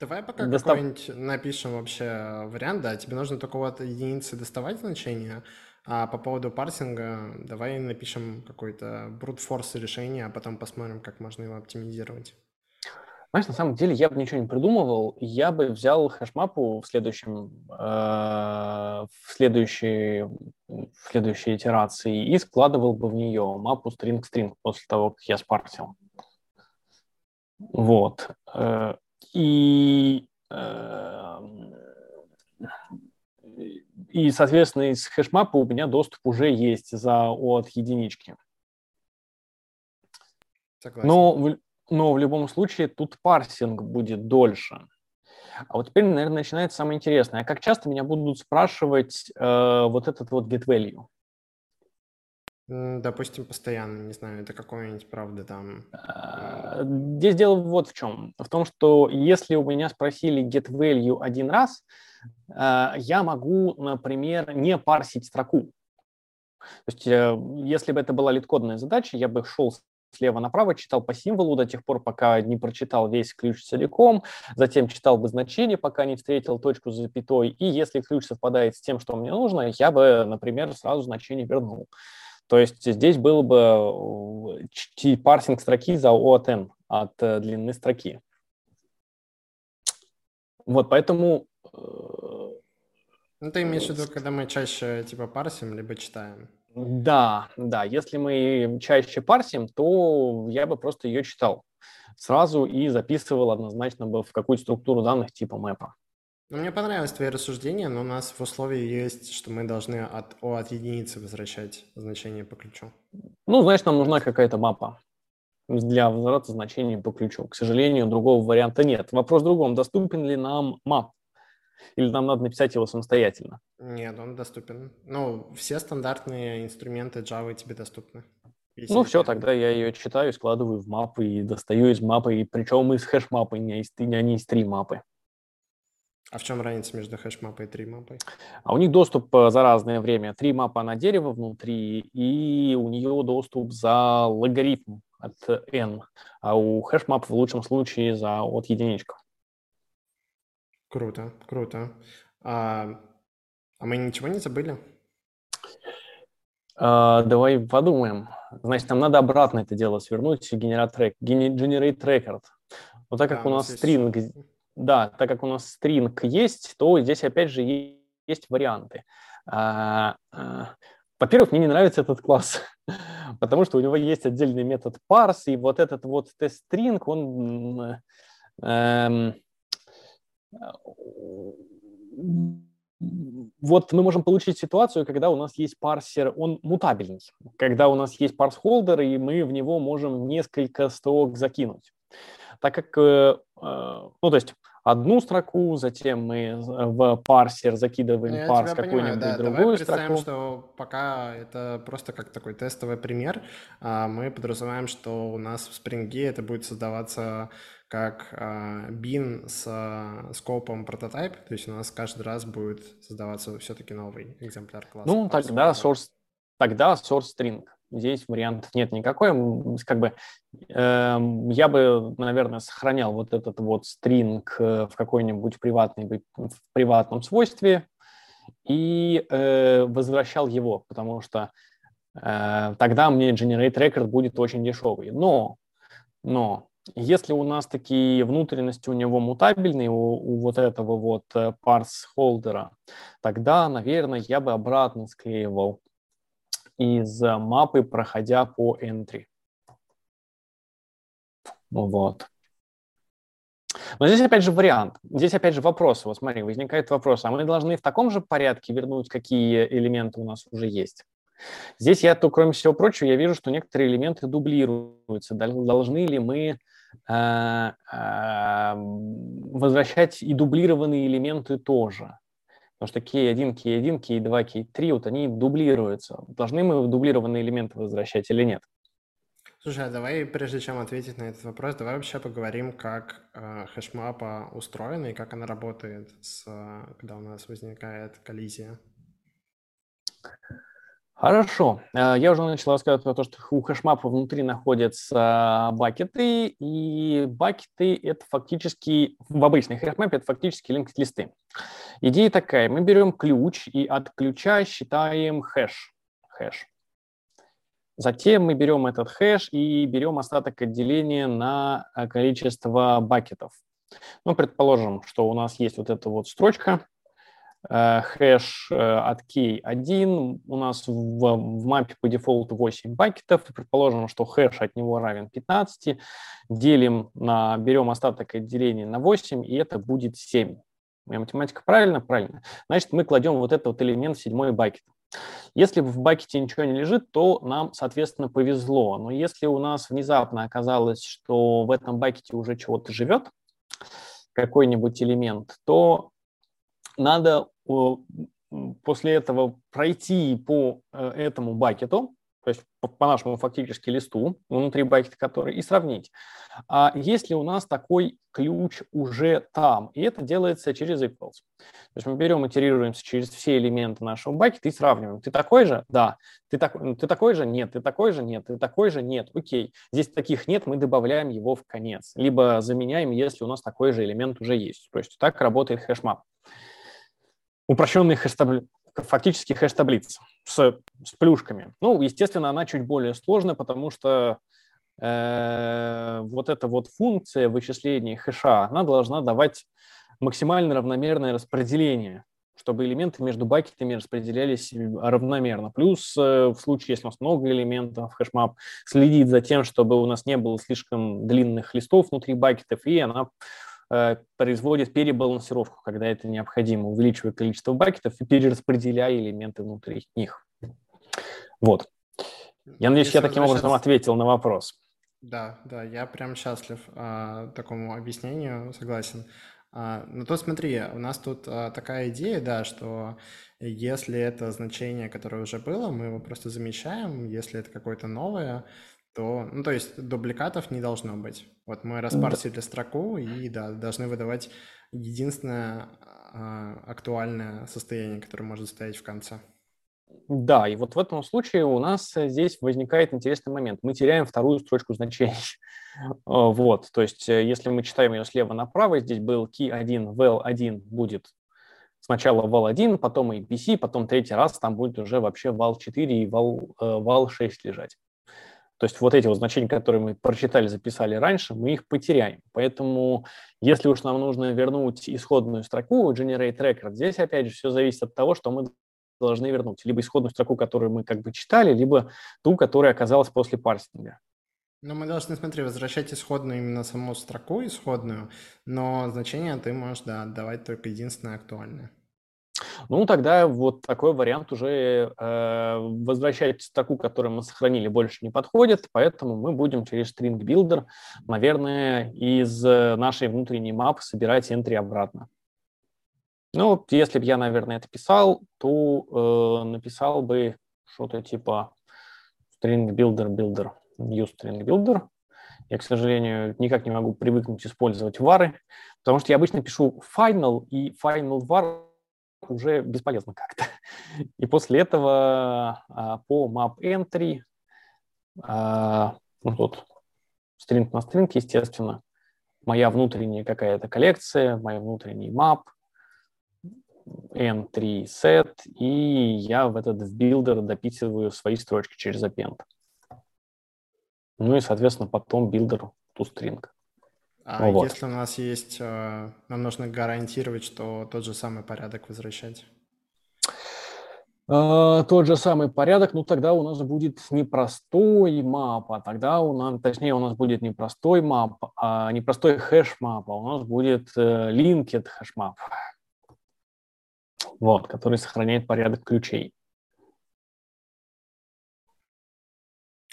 Давай пока Достав... какой-нибудь напишем вообще вариант, да, тебе нужно только от единицы доставать значение, а по поводу парсинга давай напишем какой-то brute force решение, а потом посмотрим, как можно его оптимизировать. Знаешь, на самом деле я бы ничего не придумывал. Я бы взял хэшмапу в следующем, э, в следующей, в следующей итерации и складывал бы в нее мапу string-string после того, как я спарсил. Вот. Э, и, э, и, соответственно, из хэшмапа у меня доступ уже есть за от единички. Согласен. Но но в любом случае тут парсинг будет дольше. А вот теперь, наверное, начинается самое интересное. А как часто меня будут спрашивать э, вот этот вот get value? Допустим, постоянно, не знаю, это какой-нибудь, правда, там... Э, здесь дело вот в чем. В том, что если у меня спросили get value один раз, э, я могу, например, не парсить строку. То есть, э, если бы это была литкодная задача, я бы шел слева направо, читал по символу до тех пор, пока не прочитал весь ключ целиком, затем читал бы значение, пока не встретил точку с запятой, и если ключ совпадает с тем, что мне нужно, я бы, например, сразу значение вернул. То есть здесь был бы э, парсинг строки за O от N, от э, длины строки. Вот, поэтому... Э, ну, ты имеешь в виду, когда мы чаще типа парсим, либо читаем? Да, да. Если мы чаще парсим, то я бы просто ее читал сразу и записывал однозначно бы в какую-то структуру данных типа мэпа. Ну, мне понравилось твои рассуждения, но у нас в условии есть, что мы должны от О от единицы возвращать значение по ключу. Ну, значит, нам нужна какая-то мапа для возврата значений по ключу. К сожалению, другого варианта нет. Вопрос в другом. Доступен ли нам map? Или нам надо написать его самостоятельно? Нет, он доступен. Ну, все стандартные инструменты Java тебе доступны. Если ну, все, тогда я ее читаю, складываю в мапы и достаю из мапы, и причем из хэш-мапы, не из, не из три мапы. А в чем разница между хэш-мапой и три мапой? А у них доступ э, за разное время. TreeMap а на дерево внутри, и у нее доступ за логарифм от n, а у HashMap в лучшем случае за от единичка. Круто, круто. А, а мы ничего не забыли? А, давай подумаем. Значит, нам надо обратно это дело свернуть, generate, generate record. Вот так как да, у нас string, есть... да, так как у нас string есть, то здесь опять же есть варианты. А, а, во-первых, мне не нравится этот класс, *laughs* потому что у него есть отдельный метод parse, и вот этот вот test-string, он эм, вот мы можем получить ситуацию, когда у нас есть парсер, он мутабельный, когда у нас есть парс-холдер, и мы в него можем несколько строк закинуть. Так как, э, э, ну, то есть одну строку, затем мы в парсер закидываем Я парс какую-нибудь да. другую Давай представим, строку. что пока это просто как такой тестовый пример, а мы подразумеваем, что у нас в Spring это будет создаваться как а, bin с а, скопом прототип, то есть у нас каждый раз будет создаваться все-таки новый экземпляр класса. Ну, тогда source, тогда source string. Здесь вариантов нет никакой. Как бы э, я бы, наверное, сохранял вот этот вот string э, в какой-нибудь приватной, в приватном свойстве и э, возвращал его, потому что э, тогда мне generate record будет очень дешевый. Но, но если у нас такие внутренности у него мутабельные, у, у вот этого вот э, parse холдера, тогда, наверное, я бы обратно склеивал из мапы, проходя по entry. Вот. Но здесь опять же вариант. Здесь опять же вопрос. Вот смотри, возникает вопрос, а мы должны в таком же порядке вернуть, какие элементы у нас уже есть? Здесь я, то, кроме всего прочего, я вижу, что некоторые элементы дублируются. Должны ли мы э, э, возвращать и дублированные элементы тоже? Потому что K1, K1, K2, K3, вот они дублируются. Должны мы дублированные элементы возвращать или нет? Слушай, а давай, прежде чем ответить на этот вопрос, давай вообще поговорим, как э, хэшмапа устроена и как она работает, с, когда у нас возникает коллизия. Хорошо. Э, я уже начал рассказывать про то, что у хэшмапа внутри находятся бакеты, и бакеты — это фактически, в обычной хэшмапе это фактически линкд-листы. Идея такая, мы берем ключ и от ключа считаем хэш. хэш. Затем мы берем этот хэш и берем остаток от деления на э, количество бакетов. Ну, предположим, что у нас есть вот эта вот строчка, хэш э, от k1, у нас в, в мапе по дефолту 8 бакетов, предположим, что хэш от него равен 15, делим на, берем остаток от деления на 8, и это будет 7. Моя математика правильно? Правильно. Значит, мы кладем вот этот вот элемент в седьмой бакет. Если в бакете ничего не лежит, то нам, соответственно, повезло. Но если у нас внезапно оказалось, что в этом бакете уже чего-то живет, какой-нибудь элемент, то надо после этого пройти по э, этому бакету, то есть по, нашему фактически листу внутри бакета который, и сравнить, а есть ли у нас такой ключ уже там. И это делается через equals. То есть мы берем, итерируемся через все элементы нашего бакета и сравниваем. Ты такой же? Да. Ты, так, ты такой же? Нет. Ты такой же? Нет. Ты такой же? Нет. Окей. Здесь таких нет, мы добавляем его в конец. Либо заменяем, если у нас такой же элемент уже есть. То есть так работает HashMap упрощенный хэш-таблиц, фактически хэш-таблиц с, с плюшками. Ну, естественно, она чуть более сложная, потому что э, вот эта вот функция вычисления хэша, она должна давать максимально равномерное распределение, чтобы элементы между бакетами распределялись равномерно. Плюс э, в случае, если у нас много элементов, HashMap следит за тем, чтобы у нас не было слишком длинных листов внутри бакетов, и она э, производит перебалансировку, когда это необходимо, увеличивая количество бакетов и перераспределяя элементы внутри них. Вот. Я надеюсь, Если я таким образом ответил на вопрос. Да, да, я прям счастлив а, такому объяснению, согласен. А, ну то смотри, у нас тут а, такая идея, да, что если это значение, которое уже было, мы его просто замещаем, если это какое-то новое, то, ну то есть дубликатов не должно быть. Вот мы распарсили строку и, да, должны выдавать единственное а, актуальное состояние, которое может стоять в конце. Да, и вот в этом случае у нас э, здесь возникает интересный момент. Мы теряем вторую строчку значений. *laughs* вот, то есть э, если мы читаем ее слева направо, здесь был key 1, val 1 будет сначала val 1, потом APC, потом третий раз там будет уже вообще val 4 и val, э, val 6 лежать. То есть вот эти вот значения, которые мы прочитали, записали раньше, мы их потеряем. Поэтому если уж нам нужно вернуть исходную строку generate record, здесь опять же все зависит от того, что мы должны вернуть. Либо исходную строку, которую мы как бы читали, либо ту, которая оказалась после парсинга. Но мы должны, смотри, возвращать исходную именно саму строку исходную, но значение ты можешь, да, отдавать только единственное актуальное. Ну, тогда вот такой вариант уже э, возвращать строку, которую мы сохранили, больше не подходит, поэтому мы будем через string builder, наверное, из нашей внутренней мапы собирать entry обратно. Ну, если бы я, наверное, это писал, то э, написал бы что-то типа string builder builder, new string builder. Я, к сожалению, никак не могу привыкнуть использовать вары, потому что я обычно пишу final, и final var уже бесполезно как-то. *laughs* И после этого а, по map entry, а, ну тут string на string, естественно, моя внутренняя какая-то коллекция, моя внутренний map – entry set, и я в этот в билдер дописываю свои строчки через append. Ну и, соответственно, потом билдер toString. А вот. если у нас есть, э, нам нужно гарантировать, что тот же самый порядок возвращать? Uh, тот же самый порядок, ну тогда у нас будет не простой map, а тогда у нас, точнее, у нас будет не простой map, а не простой хэш map, а у нас будет linked хэш map вот, который сохраняет порядок ключей.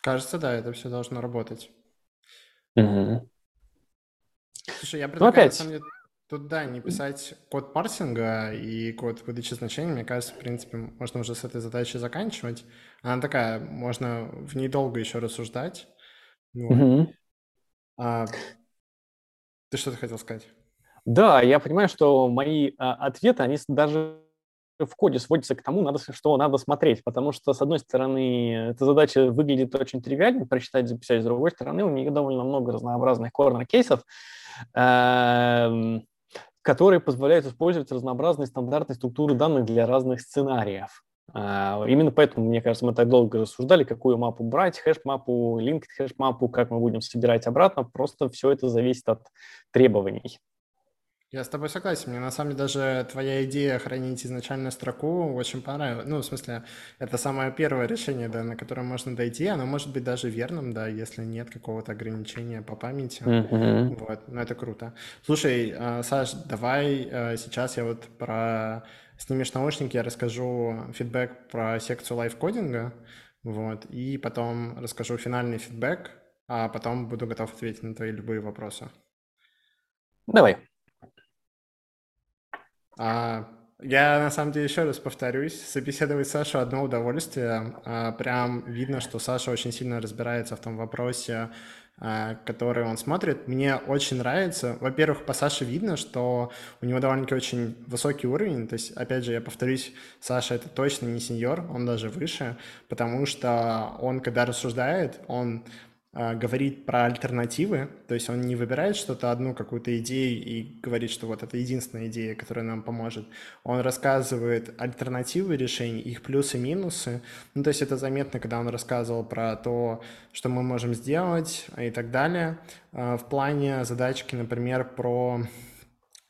Кажется, да, это все должно работать. Угу. Слушай, я ну, предлагаю, опять... на самом деле, тут, да, не писать код парсинга и код выдачи значений. Мне кажется, в принципе, можно уже с этой задачей заканчивать. Она такая, можно в ней долго еще рассуждать. Вот. Угу. А, ты что-то хотел сказать? Да, я понимаю, что мои а, ответы, они даже в коде сводится к тому, надо, что надо смотреть, потому что, с одной стороны, эта задача выглядит очень тривиально, прочитать, записать, с другой стороны, у нее довольно много разнообразных корнер-кейсов, эм, которые позволяют использовать разнообразные стандартные структуры данных для разных сценариев. Uh, именно поэтому, мне кажется, мы так долго рассуждали, какую мапу брать, хэш-мапу, linked хэш-мапу, как мы будем собирать обратно. Просто все это зависит от требований. Я с тобой согласен. Мне на самом деле даже твоя идея хранить изначальную строку очень понравилась. Ну, в смысле, это самое первое решение, да, на которое можно дойти. Оно может быть даже верным, да, если нет какого-то ограничения по памяти. Mm-hmm. Вот, но это круто. Слушай, а, Саш, давай а, сейчас я вот про снимешь наушники, я расскажу фидбэк про секцию лайфкодинга, вот, и потом расскажу финальный фидбэк, а потом буду готов ответить на твои любые вопросы. Давай. А, я на самом деле еще раз повторюсь, собеседовать Сашу одно удовольствие. А, прям видно, что Саша очень сильно разбирается в том вопросе, а, который он смотрит. Мне очень нравится. Во-первых, по Саше видно, что у него довольно-таки очень высокий уровень. То есть, опять же, я повторюсь, Саша это точно не сеньор, он даже выше, потому что он, когда рассуждает, он говорит про альтернативы, то есть он не выбирает что-то, одну какую-то идею и говорит, что вот это единственная идея, которая нам поможет. Он рассказывает альтернативы решений, их плюсы и минусы. Ну, то есть это заметно, когда он рассказывал про то, что мы можем сделать и так далее. А, в плане задачки, например, про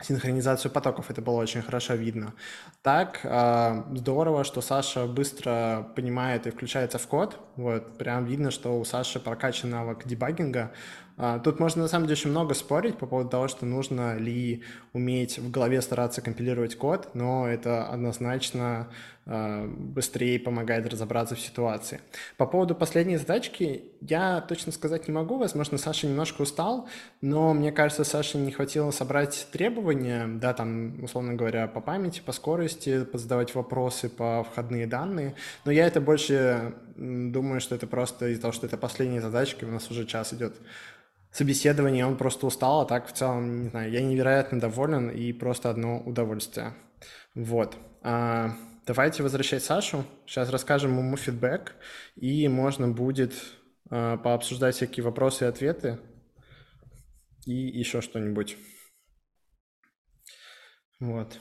синхронизацию потоков. Это было очень хорошо видно. Так, э, здорово, что Саша быстро понимает и включается в код. Вот, прям видно, что у Саши прокачан навык дебагинга. А, тут можно на самом деле очень много спорить по поводу того, что нужно ли уметь в голове стараться компилировать код, но это однозначно а, быстрее помогает разобраться в ситуации. По поводу последней задачки я точно сказать не могу. Возможно, Саша немножко устал, но мне кажется, Саше не хватило собрать требования, да, там, условно говоря, по памяти, по скорости, задавать вопросы по входные данные. Но я это больше думаю, что это просто из-за того, что это последняя задачка, у нас уже час идет собеседование, он просто устал, а так в целом, не знаю, я невероятно доволен и просто одно удовольствие. Вот. А, давайте возвращать Сашу. Сейчас расскажем ему фидбэк, и можно будет а, пообсуждать всякие вопросы и ответы и еще что-нибудь. Вот.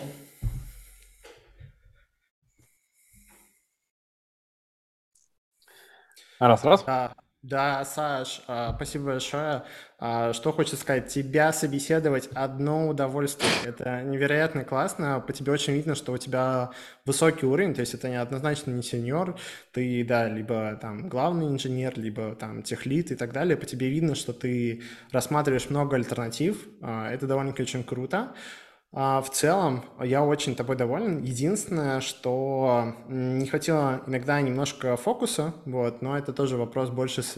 Раз, раз. Да. Да, Саш, а, спасибо большое. А, что хочется сказать, тебя собеседовать одно удовольствие. Это невероятно классно. По тебе очень видно, что у тебя высокий уровень, то есть это не однозначно не сеньор, ты, да, либо там главный инженер, либо там техлит и так далее. По тебе видно, что ты рассматриваешь много альтернатив. А, это довольно-таки очень круто. А, в целом, я очень тобой доволен. Единственное, что не хватило иногда немножко фокуса, вот, но это тоже вопрос больше с,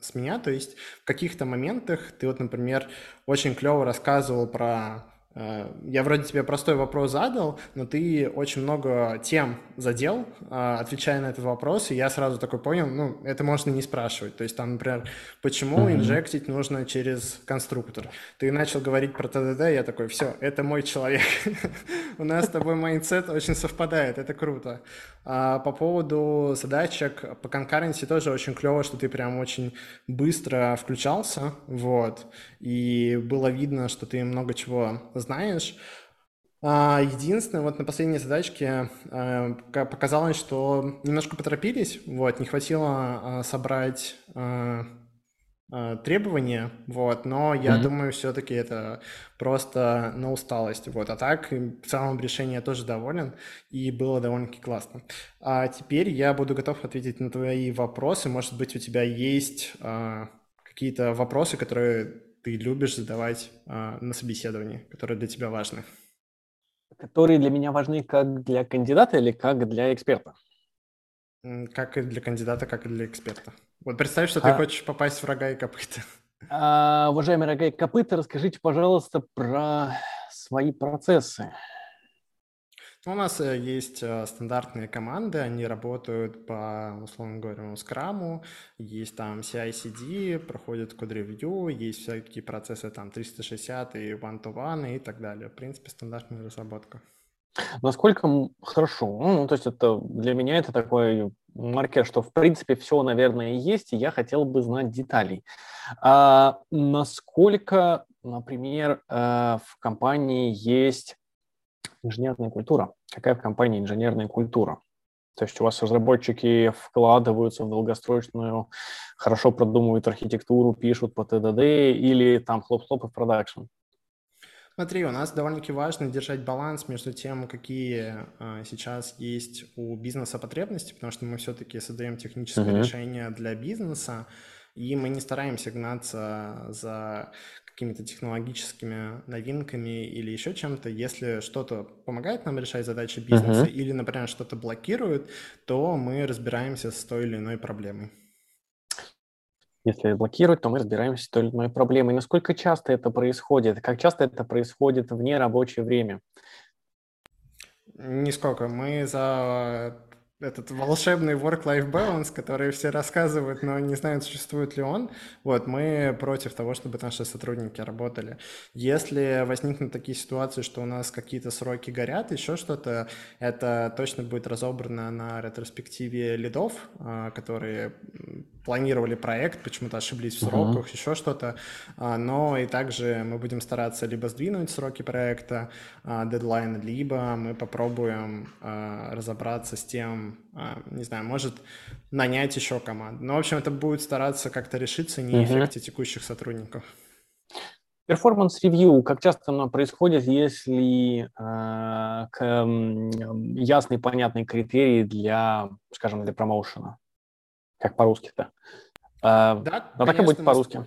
с меня. То есть в каких-то моментах ты вот, например, очень клево рассказывал про Э, я вроде тебе простой вопрос задал, но ты очень много тем задел, э, отвечая на этот вопрос, и я сразу такой понял, ну, это можно не спрашивать. То есть там, например, почему mm-hmm. инжектить нужно через конструктор? Ты начал говорить про TDD, я такой, все, это мой человек. *laughs* У нас с тобой mindset очень совпадает, это круто. А по поводу задачек по concurrency тоже очень клево, что ты прям очень быстро включался, вот, и было видно, что ты много чего знаешь. А, единственное, вот на последней задачке э, показалось, что немножко поторопились, вот, не хватило а, собрать а, требования, вот, но я mm-hmm. думаю, все-таки это просто на усталость, вот, а так в целом решение тоже доволен, и было довольно-таки классно. А теперь я буду готов ответить на твои вопросы, может быть, у тебя есть какие-то вопросы, которые ты любишь задавать а, на собеседовании, которые для тебя важны? Которые для меня важны как для кандидата или как для эксперта? Как и для кандидата, как и для эксперта. Вот представь, что а... ты хочешь попасть в рога и копыта. А, уважаемые рога и копыта, расскажите, пожалуйста, про свои процессы. У нас э, есть э, стандартные команды, они работают по, условно говоря, скраму, есть там CI-CD, проходят код-ревью, есть всякие процессы там 360 и one-to-one и так далее. В принципе, стандартная разработка. Насколько хорошо? Ну, то есть это для меня это такой маркер, что в принципе все, наверное, есть, и я хотел бы знать деталей. А насколько, например, э, в компании есть инженерная культура. Какая в компании инженерная культура? То есть у вас разработчики вкладываются в долгосрочную, хорошо продумывают архитектуру, пишут по ТДД или там хлоп-хлоп и в продакшн? Смотри, у нас довольно-таки важно держать баланс между тем, какие а, сейчас есть у бизнеса потребности, потому что мы все-таки создаем техническое uh-huh. решение для бизнеса, и мы не стараемся гнаться за какими-то технологическими новинками или еще чем-то. Если что-то помогает нам решать задачи бизнеса uh-huh. или, например, что-то блокирует, то мы разбираемся с той или иной проблемой. Если блокируют, то мы разбираемся с той или иной проблемой. Насколько часто это происходит? Как часто это происходит вне рабочее время? Нисколько. Мы за этот волшебный work-life balance, который все рассказывают, но не знают, существует ли он. Вот, мы против того, чтобы наши сотрудники работали. Если возникнут такие ситуации, что у нас какие-то сроки горят, еще что-то, это точно будет разобрано на ретроспективе лидов, а, которые планировали проект, почему-то ошиблись в сроках, uh-huh. еще что-то. А, но и также мы будем стараться либо сдвинуть сроки проекта, а, дедлайн, либо мы попробуем разобраться с тем, а, не знаю, может нанять еще команду. Но, в общем, это будет стараться как-то решиться не в эффекте текущих сотрудников. Performance review, как часто оно происходит, если э, к, э, ясный, понятный критерий для, скажем, для промоушена? Как по-русски-то? Э, да, да так и будет по-русски.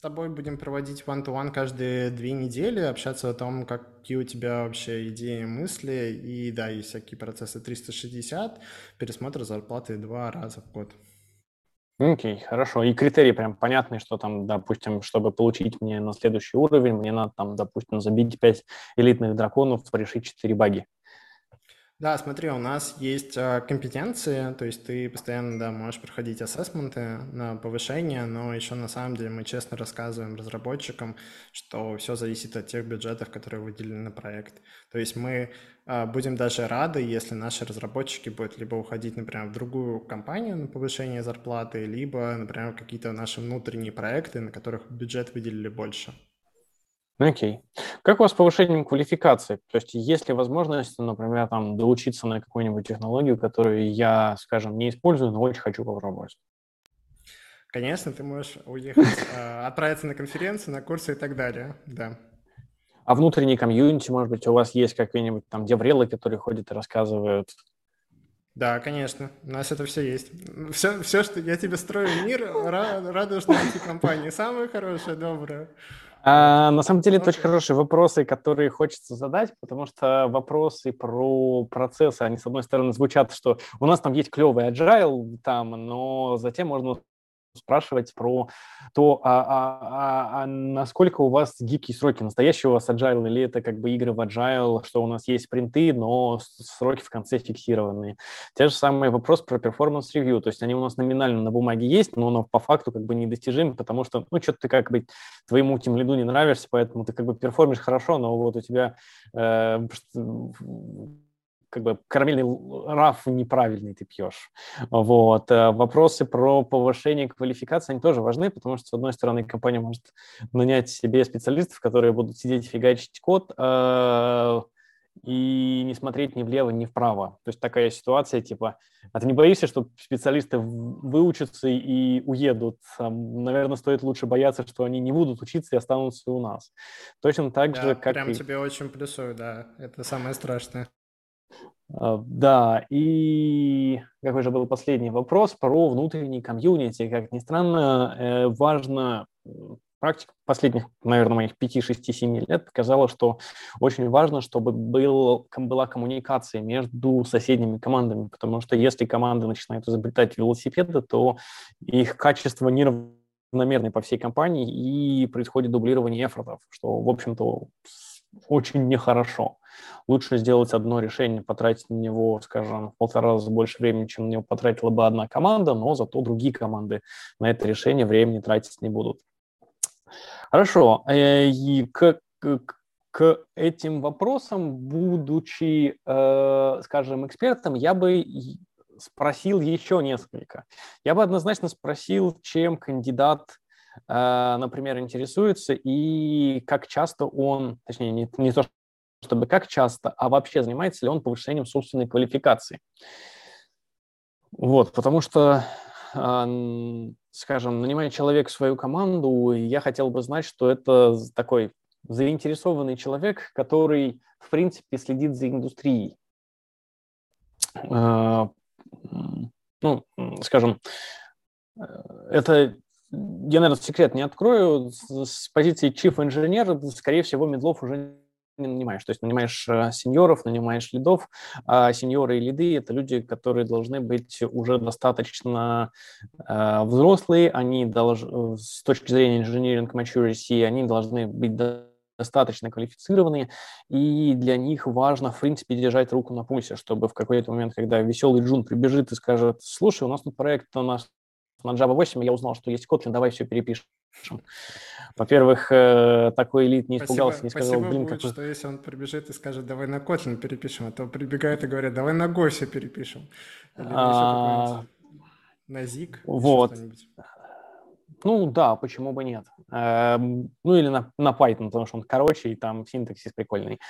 Тобой будем проводить one-to-one каждые две недели, общаться о том, какие у тебя вообще идеи, мысли. И да, есть всякие процессы 360, пересмотр зарплаты два раза в год. Окей, okay, хорошо. И критерии прям понятные, что там, допустим, чтобы получить мне на следующий уровень, мне надо там, допустим, забить 5 элитных драконов, решить 4 баги. Да, смотри, у нас есть э, компетенции, то есть ты постоянно, да, можешь проходить ассессменты на повышение, но еще на самом деле мы честно рассказываем разработчикам, что все зависит от тех бюджетов, которые выделены на проект. То есть мы э, будем даже рады, если наши разработчики будут либо уходить, например, в другую компанию на повышение зарплаты, либо, например, какие-то наши внутренние проекты, на которых бюджет выделили больше. Окей. Как у вас с повышением квалификации? То есть есть ли возможность, например, там, доучиться на какую-нибудь технологию, которую я, скажем, не использую, но очень хочу попробовать? Конечно, ты можешь уехать, *laughs* а, отправиться на конференцию, на курсы и так далее, да. А внутренний комьюнити, может быть, у вас есть какие-нибудь там деврелы, которые ходят и рассказывают? Да, конечно, у нас это все есть. Все, все что я тебе строю мир, радужные компании, самые хорошие, добрые. А, на самом деле, это очень хорошие вопросы, которые хочется задать, потому что вопросы про процессы, они, с одной стороны, звучат, что у нас там есть клевый agile, там, но затем можно спрашивать про то, а, а, а, а насколько у вас гибкие сроки, настоящий у вас agile или это как бы игры в agile, что у нас есть спринты, но сроки в конце фиксированные. Те же самые вопрос про performance review, то есть они у нас номинально на бумаге есть, но оно по факту как бы недостижим, потому что, ну, что-то ты как бы твоему тем лиду не нравишься, поэтому ты как бы перформишь хорошо, но вот у тебя э, как бы карамельный раф неправильный ты пьешь. Вот. Э, вопросы про повышение квалификации, они тоже важны, потому что, с одной стороны, компания может нанять себе специалистов, которые будут сидеть фигачить код, э, и не смотреть ни влево, ни вправо. То есть такая ситуация, типа, а ты не боишься, что специалисты выучатся и уедут? Наверное, стоит лучше бояться, что они не будут учиться и останутся у нас. Точно так да, же, как прям и... тебе очень плюсую, да. Это самое страшное. А, да, и какой же был последний вопрос про внутренний комьюнити. Как ни странно, э, важно, практика последних, наверное, моих 5, 6, 7 лет показала, что очень важно, чтобы был, была коммуникация между соседними командами, потому что если команды начинают изобретать велосипеды, то их качество неравномерное по всей компании и происходит дублирование эфортов, что, в общем-то, очень нехорошо. Лучше сделать одно решение, потратить на него, скажем, в полтора раза больше времени, чем на него потратила бы одна команда, но зато другие команды на это решение времени тратить не будут. Хорошо. Э, и к, к, к этим вопросам, будучи, э, скажем, экспертом, я бы спросил еще несколько. Я бы однозначно спросил, чем кандидат Э, например, интересуется и как часто он, точнее, не, не то чтобы как часто, а вообще занимается ли он повышением собственной квалификации. Вот, потому что, скажем, нанимая человек в свою команду, я хотел бы знать, что это такой заинтересованный человек, который, в принципе, следит за индустрией. Э, ну, скажем, э, это я, наверное, секрет не открою, с позиции chief инженера, скорее всего, медлов уже не нанимаешь. То есть нанимаешь э, сеньоров, нанимаешь лидов, а сеньоры и лиды – это люди, которые должны быть уже достаточно э, взрослые, они должны, с точки зрения engineering maturity, они должны быть достаточно квалифицированные, и для них важно, в принципе, держать руку на пульсе, чтобы в какой-то момент, когда веселый Джун прибежит и скажет, слушай, у нас тут проект у нас на Java 8 я узнал, что есть Kotlin, давай все перепишем. Во-первых, э, такой элит не испугался, не сказал, блин, будет, какой... что если он прибежит и скажет, давай на Kotlin перепишем, а то прибегает и говорят, давай на Go все перепишем. Или а... на Zig, вот. Ну да, почему бы нет. Эм, ну или на, на Python, потому что он короче, и там синтаксис прикольный.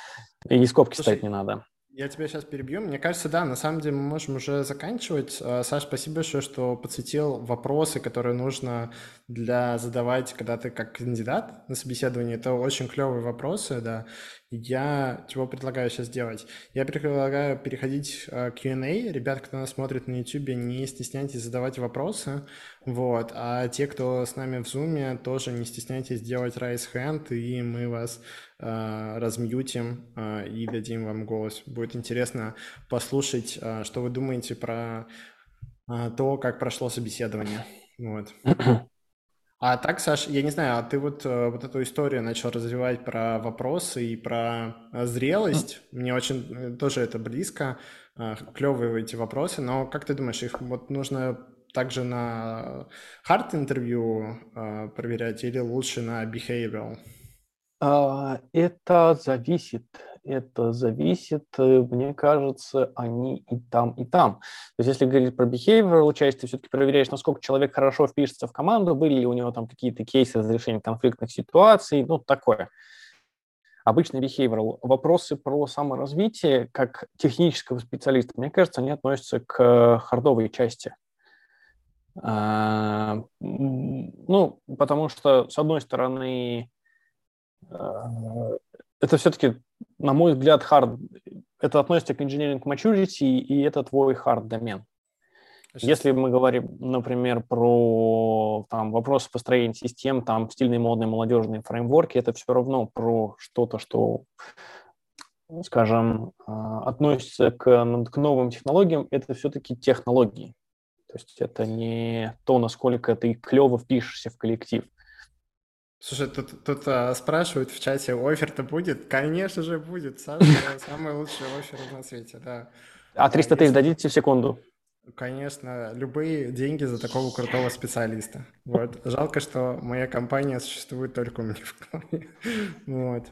И скобки Слушай, ставить не надо. Я тебя сейчас перебью. Мне кажется, да, на самом деле мы можем уже заканчивать. А, Саш, спасибо большое, что подсветил вопросы, которые нужно для задавать, когда ты как кандидат на собеседовании. Это очень клевые вопросы, да. Я чего предлагаю сейчас сделать? Я предлагаю переходить э, к Q&A. Ребят, кто нас смотрит на YouTube, не стесняйтесь задавать вопросы. Вот. А те, кто с нами в Zoom, тоже не стесняйтесь делать raise hand, и мы вас размьютим э, и дадим вам голос. Будет интересно послушать, э, что вы думаете про то, как прошло собеседование. Вот. А так, Саш, я не знаю, а ты вот, э, вот эту историю начал развивать про вопросы и про э, зрелость. Мне очень э, тоже это близко. Клевые эти вопросы, но как ты думаешь, их вот нужно также на hard интервью проверять или лучше на behavioral? А, это зависит это зависит, э, мне кажется, они и там, и там. То есть если говорить про behavioral часть, ты все-таки проверяешь, насколько человек хорошо впишется в команду, были ли у него там какие-то кейсы разрешения конфликтных ситуаций, ну, такое. Обычный behavioral. Вопросы про саморазвитие как технического специалиста, мне кажется, они относятся к хардовой части. А, ну, потому что, с одной стороны, это все-таки, на мой взгляд, hard, это относится к engineering maturity, и это твой hard домен. Если мы говорим, например, про там, вопросы построения систем, там стильные, модные, молодежные фреймворки, это все равно про что-то, что, скажем, а, относится к, к новым технологиям, это все-таки технологии. То есть это не то, насколько ты клево впишешься в коллектив. Слушай, тут, тут а, спрашивают в чате, офер-то будет? Конечно же будет, Саша, *laughs* самый лучший офер на свете, да. А 300 тысяч дадите в секунду? Конечно, любые деньги за такого крутого специалиста. Вот. Жалко, что моя компания существует только у меня в голове. *laughs* Вот.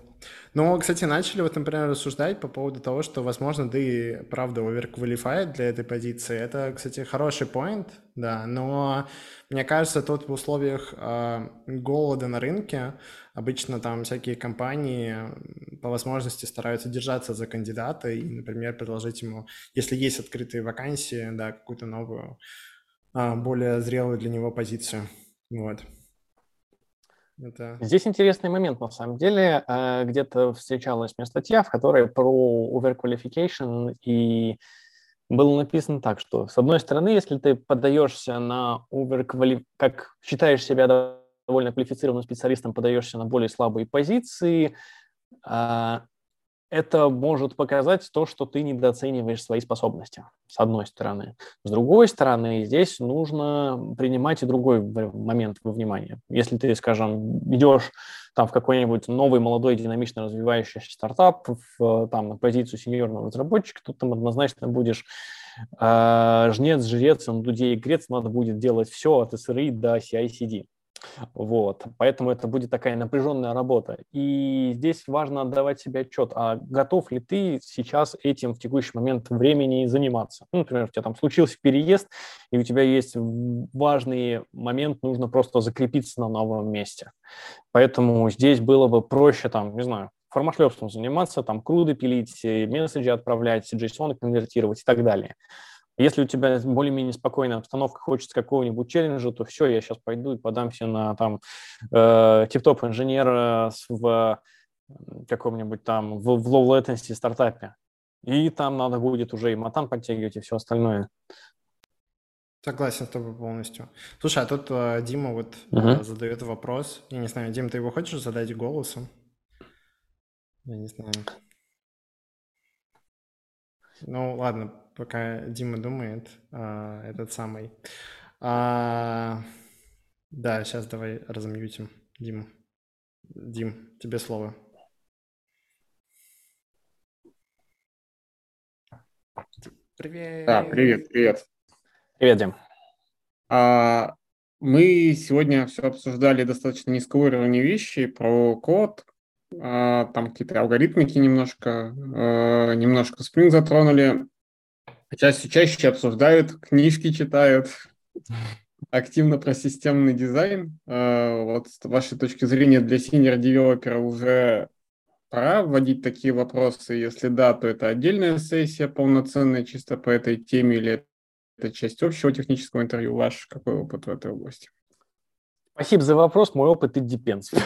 Но, кстати, начали вот, например, рассуждать по поводу того, что, возможно, ты, правда, оверквалифайт для этой позиции. Это, кстати, хороший поинт, да, но мне кажется, тут в условиях э, голода на рынке обычно там всякие компании по возможности стараются держаться за кандидата и, например, предложить ему, если есть открытые вакансии, да, какую-то новую, э, более зрелую для него позицию. Вот. Это... Здесь интересный момент, на самом деле. Э, где-то встречалась мне статья, в которой про overqualification, и было написано так, что, с одной стороны, если ты подаешься на overqualif... как считаешь себя довольно квалифицированным специалистом, подаешься на более слабые позиции, э, это может показать то, что ты недооцениваешь свои способности, с одной стороны. С другой стороны, здесь нужно принимать и другой момент во внимание. Если ты, скажем, идешь там в какой-нибудь новый, молодой, динамично развивающийся стартап, в, там, на позицию сеньорного разработчика, то там однозначно будешь э, жнец, жрец, на дуде и грец, надо будет делать все от SRE до CI-CD. Вот, поэтому это будет такая напряженная работа. И здесь важно отдавать себе отчет, а готов ли ты сейчас этим в текущий момент времени заниматься. Ну, например, у тебя там случился переезд, и у тебя есть важный момент, нужно просто закрепиться на новом месте. Поэтому здесь было бы проще, там, не знаю, формашлепством заниматься, там, круды пилить, месседжи отправлять, JSON конвертировать и так далее. Если у тебя более-менее спокойная обстановка, хочется какого-нибудь челленджа, то все, я сейчас пойду и подамся на там э, тип-топ инженера в каком-нибудь там в, в low latency стартапе. И там надо будет уже и матан подтягивать, и все остальное. Согласен с тобой полностью. Слушай, а тут э, Дима вот uh-huh. э, задает вопрос. Я не знаю, Дим, ты его хочешь задать голосом? Я не знаю. Ну, ладно, пока Дима думает, а, этот самый. А, да, сейчас давай размьютим Диму. Дим, тебе слово. Привет. Да, привет, привет. Привет, Дим. А, мы сегодня все обсуждали достаточно низкого уровня вещи про код, а, там какие-то алгоритмики немножко, а, немножко Spring затронули. Чаще, чаще обсуждают, книжки читают, активно про системный дизайн. А, вот с вашей точки зрения для senior-девелопера уже пора вводить такие вопросы? Если да, то это отдельная сессия полноценная чисто по этой теме или это часть общего технического интервью? Ваш какой опыт в этой области? Спасибо за вопрос. Мой опыт и depends. *laughs*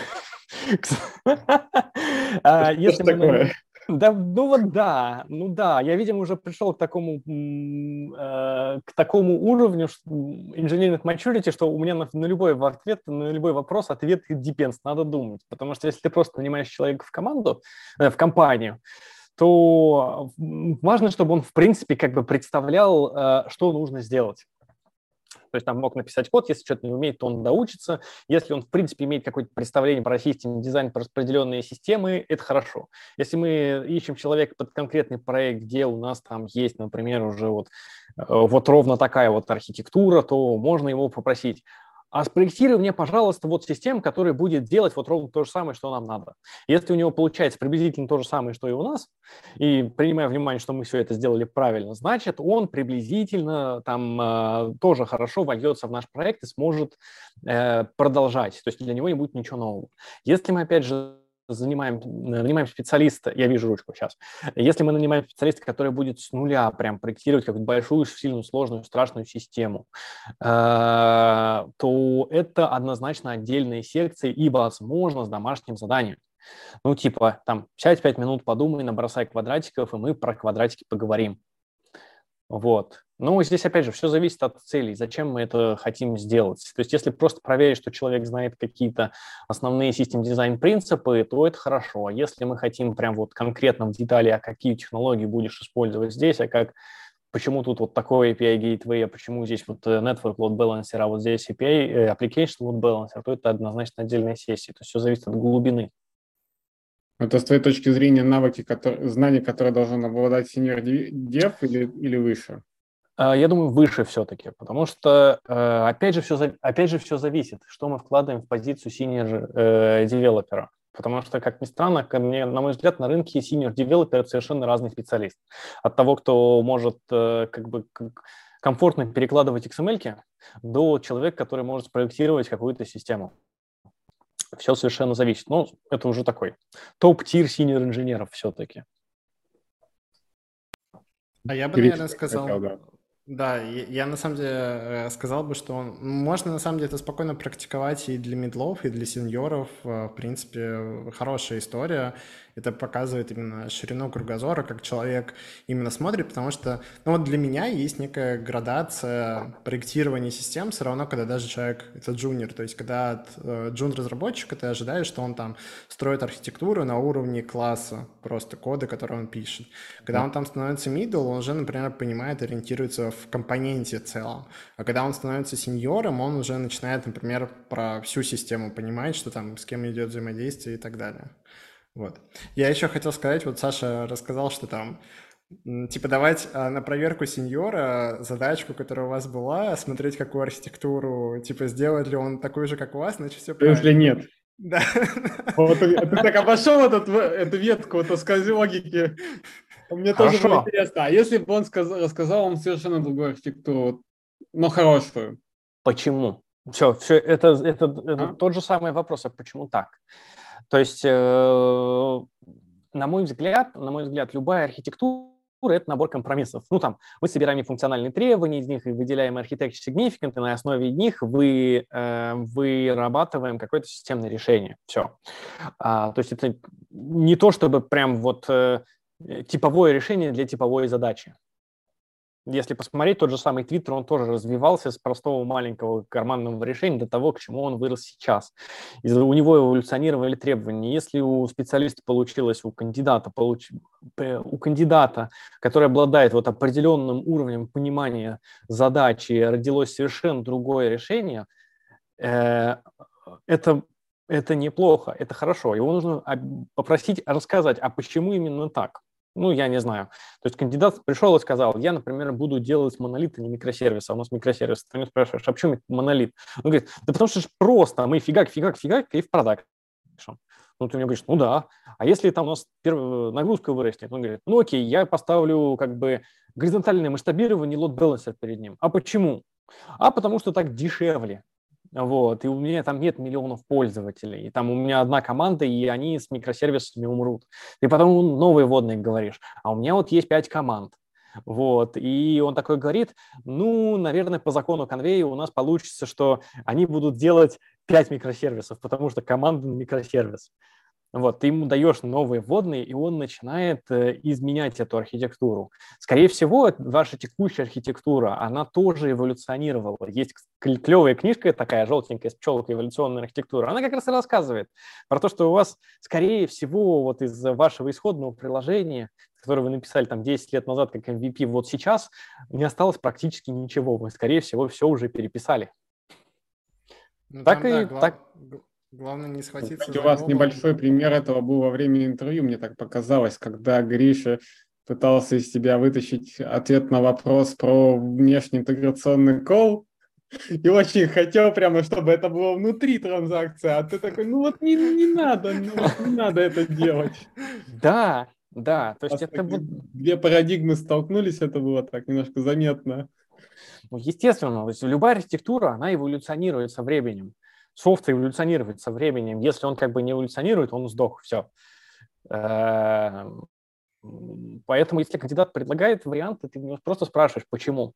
*laughs* Если мы... Да, ну вот да, ну да, я, видимо, уже пришел к такому, э, к такому уровню инженерных maturity, что у меня на, на любой ответ, на любой вопрос ответ depends, надо думать, потому что если ты просто нанимаешь человека в команду, э, в компанию, то важно, чтобы он, в принципе, как бы представлял, э, что нужно сделать. То есть там мог написать код, если что-то не умеет, то он доучится. Если он, в принципе, имеет какое-то представление про системный дизайн, про распределенные системы, это хорошо. Если мы ищем человека под конкретный проект, где у нас там есть, например, уже вот, э, вот ровно такая вот архитектура, то можно его попросить, а спроектируй мне, пожалуйста, вот систему, которая будет делать вот ровно то же самое, что нам надо. Если у него получается приблизительно то же самое, что и у нас, и принимая внимание, что мы все это сделали правильно, значит, он приблизительно там э, тоже хорошо вольется в наш проект и сможет э, продолжать. То есть для него не будет ничего нового. Если мы, опять же, занимаем, нанимаем специалиста, я вижу ручку сейчас, если мы нанимаем специалиста, который будет с нуля прям проектировать какую-то большую, сильную, сложную, страшную систему, э, то это однозначно отдельные секции и, возможно, с домашним заданием. Ну, типа, там, сядь пять минут, подумай, набросай квадратиков, и мы про квадратики поговорим. Вот. Ну, здесь, опять же, все зависит от целей, зачем мы это хотим сделать. То есть, если просто проверить, что человек знает какие-то основные систем дизайн принципы, то это хорошо. А если мы хотим прям вот конкретно в детали, а какие технологии будешь использовать здесь, а как почему тут вот такой API Gateway, а почему здесь вот э, Network Load Balancer, а вот здесь API, э, Application Load Balancer, то это однозначно отдельная сессия. То есть все зависит от глубины. Это с твоей точки зрения навыки, которые, знания, которые должен обладать senior dev или, или выше? А, я думаю, выше все-таки, потому что, э, опять же, все, опять же, все зависит, что мы вкладываем в позицию senior э, девелопера. Потому что, как ни странно, ко мне, на мой взгляд, на рынке senior девелопер – это совершенно разный специалист. От того, кто может э, как бы комфортно перекладывать XML, до человека, который может спроектировать какую-то систему. Все совершенно зависит. Ну, это уже такой топ-тир senior инженеров все-таки. А я бы, наверное, сказал, да, я, я на самом деле э, сказал бы, что он, можно на самом деле это спокойно практиковать и для медлов, и для сеньоров. Э, в принципе, хорошая история это показывает именно ширину кругозора, как человек именно смотрит, потому что, ну вот для меня есть некая градация проектирования систем, все равно, когда даже человек, это джуниор, то есть когда от э, джун-разработчика ты ожидаешь, что он там строит архитектуру на уровне класса, просто кода, который он пишет. Когда он там становится middle, он уже, например, понимает, ориентируется в компоненте целом. А когда он становится сеньором, он уже начинает, например, про всю систему понимать, что там с кем идет взаимодействие и так далее. Вот. Я еще хотел сказать, вот Саша рассказал, что там типа давать а, на проверку сеньора задачку, которая у вас была, смотреть какую архитектуру, типа сделает ли он такую же, как у вас, значит все правильно. Если нет. Да. *laughs* Вот ты, ты так обошел этот, эту ветку, вот скажи логики. Мне Хорошо. тоже было интересно. А если бы он сказал, рассказал вам совершенно другую архитектуру, но хорошую? Почему? Все, все это, это, это а? тот же самый вопрос, а почему так? То есть, э, на мой взгляд, на мой взгляд, любая архитектура это набор компромиссов. Ну, там, мы собираем функциональные требования, из них выделяем architecture significant, и на основе них вы, э, вырабатываем какое-то системное решение. Все. А, то есть это не то, чтобы прям вот э, типовое решение для типовой задачи. Если посмотреть, тот же самый Twitter, он тоже развивался с простого маленького карманного решения до того, к чему он вырос сейчас. И у него эволюционировали требования. Если у специалиста получилось, у кандидата, получ... у кандидата, который обладает вот определенным уровнем понимания задачи, родилось совершенно другое решение, э, это это неплохо, это хорошо. Его нужно попросить рассказать, а почему именно так. Ну, я не знаю. То есть кандидат пришел и сказал, я, например, буду делать монолит, а не микросервис, а у нас микросервис. Ты меня спрашиваешь, а почему монолит? Он говорит, да потому что же просто, мы фигак, фигак, фигак, и в продакшн. Ну, ты мне говоришь, ну да. А если там у нас первая нагрузка вырастет? Он говорит, ну окей, я поставлю как бы горизонтальное масштабирование balancer перед ним. А почему? А потому что так дешевле. Вот, и у меня там нет миллионов пользователей, и там у меня одна команда, и они с микросервисами умрут. И потом новые вводные говоришь, а у меня вот есть пять команд. Вот, и он такой говорит, ну, наверное, по закону конвейера у нас получится, что они будут делать пять микросервисов, потому что команда микросервис. Вот, ты ему даешь новые вводные, и он начинает э, изменять эту архитектуру. Скорее всего, ваша текущая архитектура, она тоже эволюционировала. Есть клевая книжка такая, желтенькая, с пчелкой эволюционная архитектура. Она как раз и рассказывает про то, что у вас, скорее всего, вот из вашего исходного приложения, которое вы написали там 10 лет назад как MVP, вот сейчас не осталось практически ничего. Вы, скорее всего, все уже переписали. Ну, так там, и да, так Главное не схватиться Кстати, У вас небольшой пример этого был во время интервью, мне так показалось, когда Гриша пытался из тебя вытащить ответ на вопрос про внешний интеграционный кол, и очень хотел прямо, чтобы это было внутри транзакции, а ты такой, ну вот не, не надо, ну вот не надо это делать. *laughs* Да, да, то есть это... Две парадигмы столкнулись, это было так немножко заметно. Ну, естественно, то есть любая архитектура, она эволюционирует со временем софт эволюционирует со временем. Если он как бы не эволюционирует, он сдох, все. Эм, поэтому, если кандидат предлагает варианты, ты просто спрашиваешь, почему.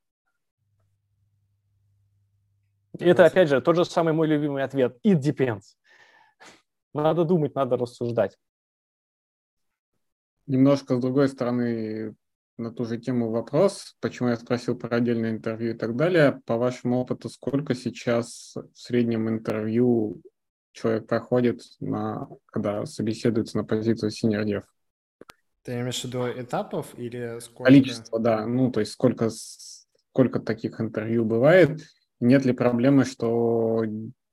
Это, опять же, тот же самый мой любимый ответ. It depends. Надо думать, надо рассуждать. Немножко с другой стороны на ту же тему вопрос, почему я спросил про отдельное интервью и так далее. По вашему опыту, сколько сейчас в среднем интервью человек проходит, на, когда собеседуется на позицию senior dev? Ты имеешь в виду этапов или сколько? Количество, да. Ну, то есть сколько, сколько таких интервью бывает. Нет ли проблемы, что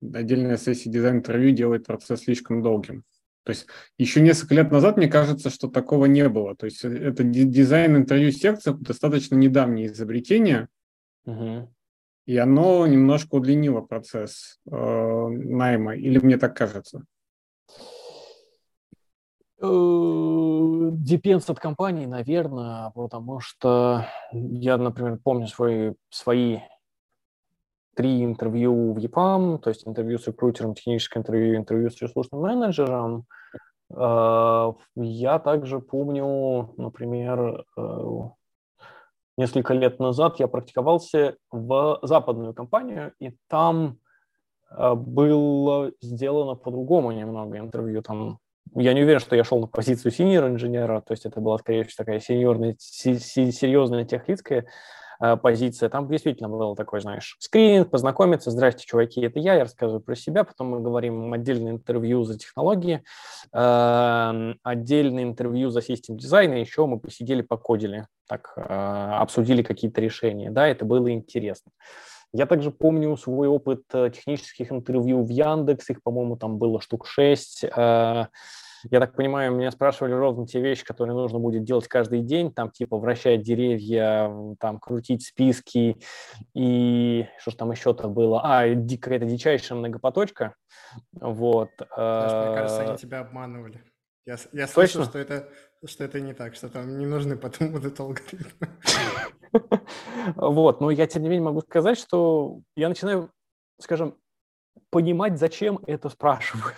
отдельная сессия дизайн-интервью делает процесс слишком долгим? То есть еще несколько лет назад, мне кажется, что такого не было. То есть э, это дизайн интервью секция достаточно недавнее изобретение, угу. и оно немножко удлинило процесс э, найма. Или мне так кажется? Депенс от компании, наверное, потому что я, например, помню свои, свои три интервью в EPAM, то есть интервью с рекрутером, техническое интервью, интервью с ресурсным менеджером. А, я также помню, например, э, несколько лет назад я практиковался в западную компанию, и там э, было сделано по-другому немного интервью. Там, я не уверен, что я шел на позицию синьор инженера, то есть это была, скорее всего, такая сеньорная, серьезная техлицкая Э, позиция. Там действительно был такой, знаешь, скрининг, познакомиться. Здрасте, чуваки, это я, я рассказываю про себя, потом мы говорим отдельное интервью за технологии, эм, отдельное интервью за систем дизайна, еще мы посидели, покодили, так, э, обсудили какие-то решения. Да, это было интересно. Я также помню свой опыт э, технических интервью в Яндекс, их, по-моему, там было штук шесть. Я так понимаю, меня спрашивали ровно те вещи, которые нужно будет делать каждый день, там типа вращать деревья, там крутить списки и что ж там еще-то было? А, какая-то дичайшая многопоточка. Вот. Знаешь, мне кажется, они э, тебя обманывали. Я, я слышал, что это, что это не так, что там не нужны потом будут алгоритмы. *laughs* Вот, но я тем не менее могу сказать, что я начинаю, скажем, понимать, зачем это спрашивают.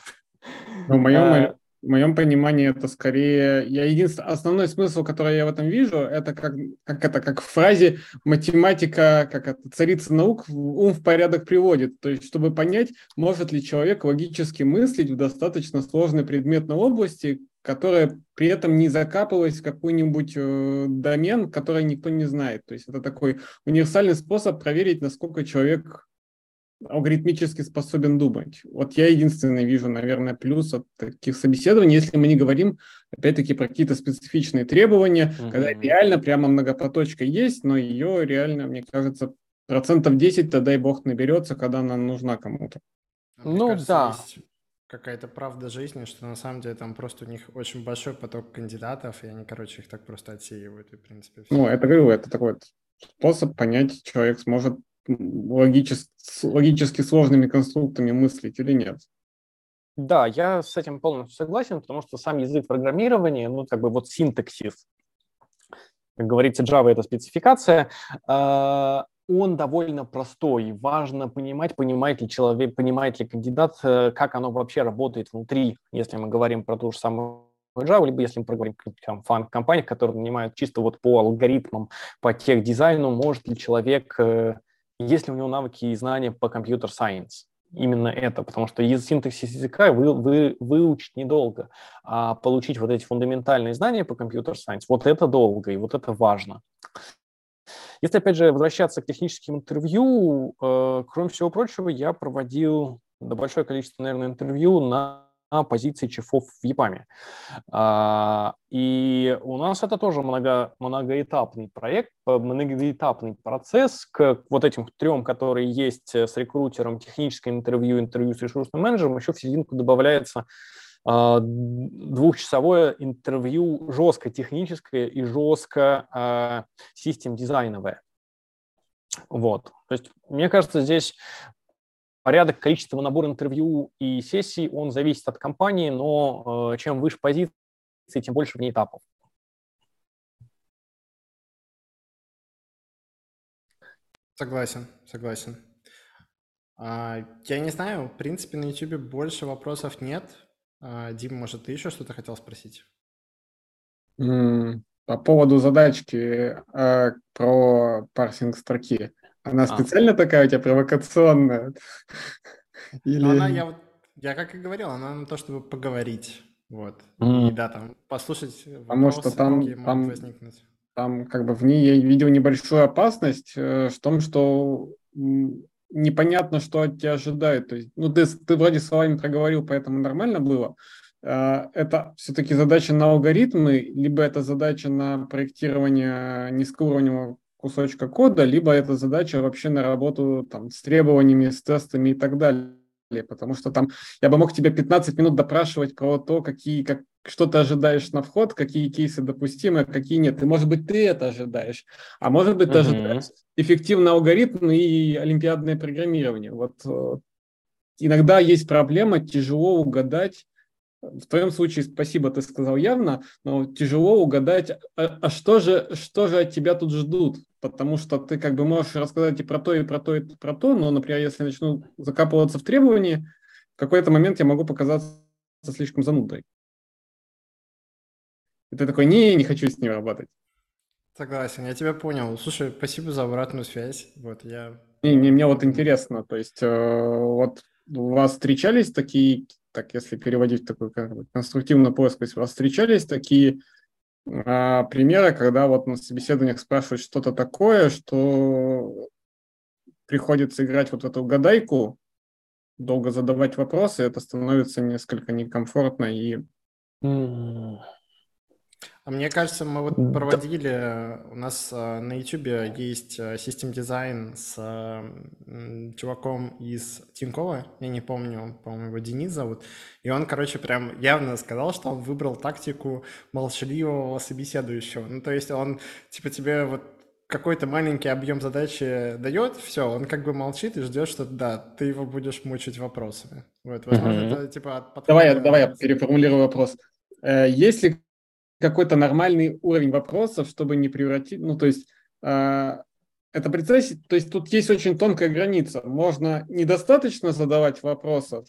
Ну, в моем, э, в моем понимании это скорее... Я единственный... Основной смысл, который я в этом вижу, это как, как это, как в фразе математика, как это, царица наук, ум в порядок приводит. То есть, чтобы понять, может ли человек логически мыслить в достаточно сложной предметной области, которая при этом не закапывалась в какой-нибудь э, домен, который никто не знает. То есть это такой универсальный способ проверить, насколько человек алгоритмически способен думать. Вот я единственный вижу, наверное, плюс от таких собеседований, если мы не говорим, опять-таки, про какие-то специфичные требования, mm-hmm. когда реально прямо многопоточка есть, но ее реально, мне кажется, процентов 10-то, дай бог, наберется, когда она нужна кому-то. А ну кажется, да. какая-то правда жизни, что на самом деле там просто у них очень большой поток кандидатов, и они, короче, их так просто отсеивают, и, в принципе, все. Ну, это, говорю, это такой способ понять, человек сможет логически, логически сложными конструктами мыслить или нет. Да, я с этим полностью согласен, потому что сам язык программирования, ну, как бы вот синтаксис, как говорится, Java – это спецификация, а, он довольно простой. Важно понимать, понимает ли человек, понимает ли кандидат, э, как оно вообще работает внутри, если мы говорим про ту же самую Java, либо если мы проговорим о фан-компаниях, которые нанимают чисто вот по алгоритмам, по тех дизайну, может ли человек э, есть ли у него навыки и знания по компьютер-сайенс. именно это, потому что синтаксис языка вы, вы, выучить недолго, а получить вот эти фундаментальные знания по компьютер-сайенс, вот это долго, и вот это важно. Если, опять же, возвращаться к техническим интервью, э, кроме всего прочего, я проводил большое количество, наверное, интервью на позиции чефов в ЕПАМе. А, и у нас это тоже много, многоэтапный проект, многоэтапный процесс к вот этим трем, которые есть с рекрутером, техническое интервью, интервью с ресурсным менеджером, еще в серединку добавляется а, двухчасовое интервью жестко техническое и жестко а, систем дизайновое. Вот. То есть, мне кажется, здесь порядок, количество набора интервью и сессий, он зависит от компании, но э, чем выше позиции, тем больше в ней этапов. Согласен, согласен. А, я не знаю, в принципе, на YouTube больше вопросов нет. А, Дим, может, ты еще что-то хотел спросить? По поводу задачки э, про парсинг строки. Она а. специально такая у тебя провокационная? *laughs* Или... Она, я, вот, я как и говорил, она на то, чтобы поговорить. Вот. Mm. И да, там послушать Потому вопросы, что там, какие там, могут возникнуть. Там как бы в ней я видел небольшую опасность э, в том, что непонятно, что от тебя ожидает. То есть, ну, ты, ты вроде словами проговорил, поэтому нормально было. Э, это все-таки задача на алгоритмы, либо это задача на проектирование низкоуровневого кусочка кода, либо это задача вообще на работу там, с требованиями, с тестами и так далее. Потому что там я бы мог тебя 15 минут допрашивать про то, какие, как, что ты ожидаешь на вход, какие кейсы допустимы, какие нет. И, может быть, ты это ожидаешь, а может быть, ты uh-huh. ожидаешь эффективный алгоритм и олимпиадное программирование. Вот э, иногда есть проблема, тяжело угадать, в твоем случае, спасибо, ты сказал явно, но тяжело угадать, а, а что, же, что же от тебя тут ждут? Потому что ты как бы можешь рассказать и про то, и про то, и про то, но, например, если я начну закапываться в требования, в какой-то момент я могу показаться слишком занудой. И ты такой, не, не хочу с ним работать. Согласен, я тебя понял. Слушай, спасибо за обратную связь. Вот я... Не, не, мне вот интересно, то есть э, вот у вас встречались такие так если переводить в такую как бы, конструктивную плоскость, у вас встречались такие примеры, когда вот на собеседованиях спрашивают что-то такое, что приходится играть вот в эту гадайку, долго задавать вопросы, это становится несколько некомфортно и а мне кажется, мы вот проводили, э, у нас э, на YouTube есть э, систем дизайн с чуваком из Тинькова, я не помню, по-моему, его Денис зовут, и он, короче, прям явно сказал, что он выбрал тактику молчаливого собеседующего. Ну, то есть он, типа, тебе вот какой-то маленький объем задачи дает, все, он как бы молчит и ждет, что да, ты его будешь мучить вопросами. Вот, возможно, mm-hmm. это типа от Давай, давай я переформулирую вопрос. Если какой-то нормальный уровень вопросов, чтобы не превратить, ну, то есть э, это представьте, то есть тут есть очень тонкая граница. Можно недостаточно задавать вопросов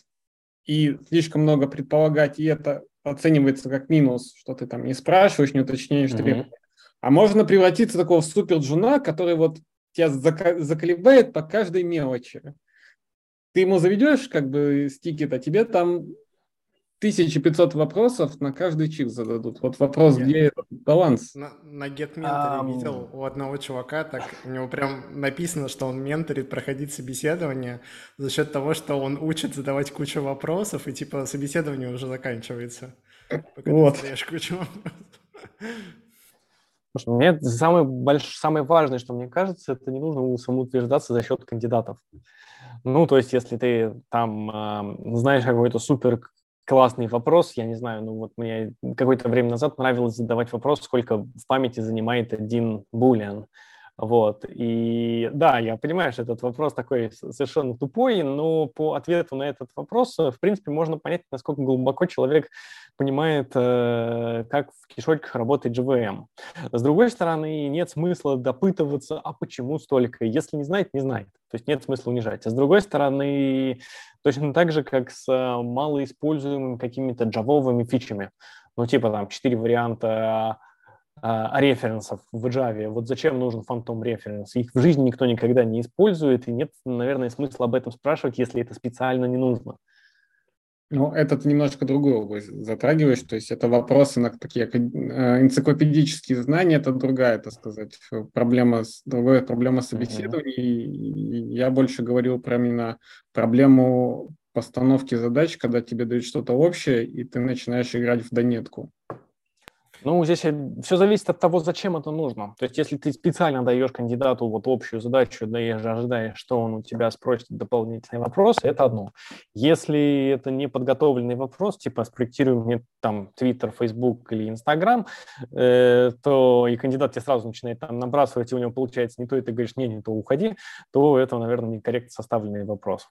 и слишком много предполагать, и это оценивается как минус, что ты там не спрашиваешь, не уточняешь mm-hmm. требования. А можно превратиться в такого супер джуна, который вот тебя заколебает по каждой мелочи. Ты ему заведешь как бы стикет, а тебе там 1500 вопросов на каждый чип зададут. Вот вопрос, Нет. где этот баланс? На, на GetMentor um... видел у одного чувака, так у него прям написано, что он менторит проходить собеседование за счет того, что он учит задавать кучу вопросов, и типа собеседование уже заканчивается. Пока вот. ты кучу мне самое, больш... самое важное, что мне кажется, это не нужно самоутверждаться за счет кандидатов. Ну, то есть, если ты там э, знаешь какой-то супер классный вопрос. Я не знаю, ну вот мне какое-то время назад нравилось задавать вопрос, сколько в памяти занимает один булиан. Вот. И да, я понимаю, что этот вопрос такой совершенно тупой, но по ответу на этот вопрос, в принципе, можно понять, насколько глубоко человек понимает, э, как в кишочках работает GVM. С другой стороны, нет смысла допытываться, а почему столько. Если не знает, не знает. То есть нет смысла унижать. А с другой стороны, точно так же, как с э, малоиспользуемыми какими-то джавовыми фичами. Ну, типа там четыре варианта а, референсов в Java. Вот зачем нужен фантом референс? Их в жизни никто никогда не использует, и нет, наверное, смысла об этом спрашивать, если это специально не нужно. Ну, это ты немножко другую область затрагиваешь, то есть это вопросы на такие э, энциклопедические знания, это другая, так сказать, проблема, другая проблема собеседования. Mm-hmm. я больше говорил про именно проблему постановки задач, когда тебе дают что-то общее, и ты начинаешь играть в донетку. Ну, здесь все зависит от того, зачем это нужно. То есть, если ты специально даешь кандидату вот общую задачу, да и ожидаешь, что он у тебя спросит дополнительные вопросы, это одно. Если это не подготовленный вопрос, типа спроектируй мне там Twitter, Facebook или Instagram, э, то и кандидат тебе сразу начинает там набрасывать, и у него получается не то, и ты говоришь, не, не то, уходи, то это, наверное, некорректно составленный вопрос.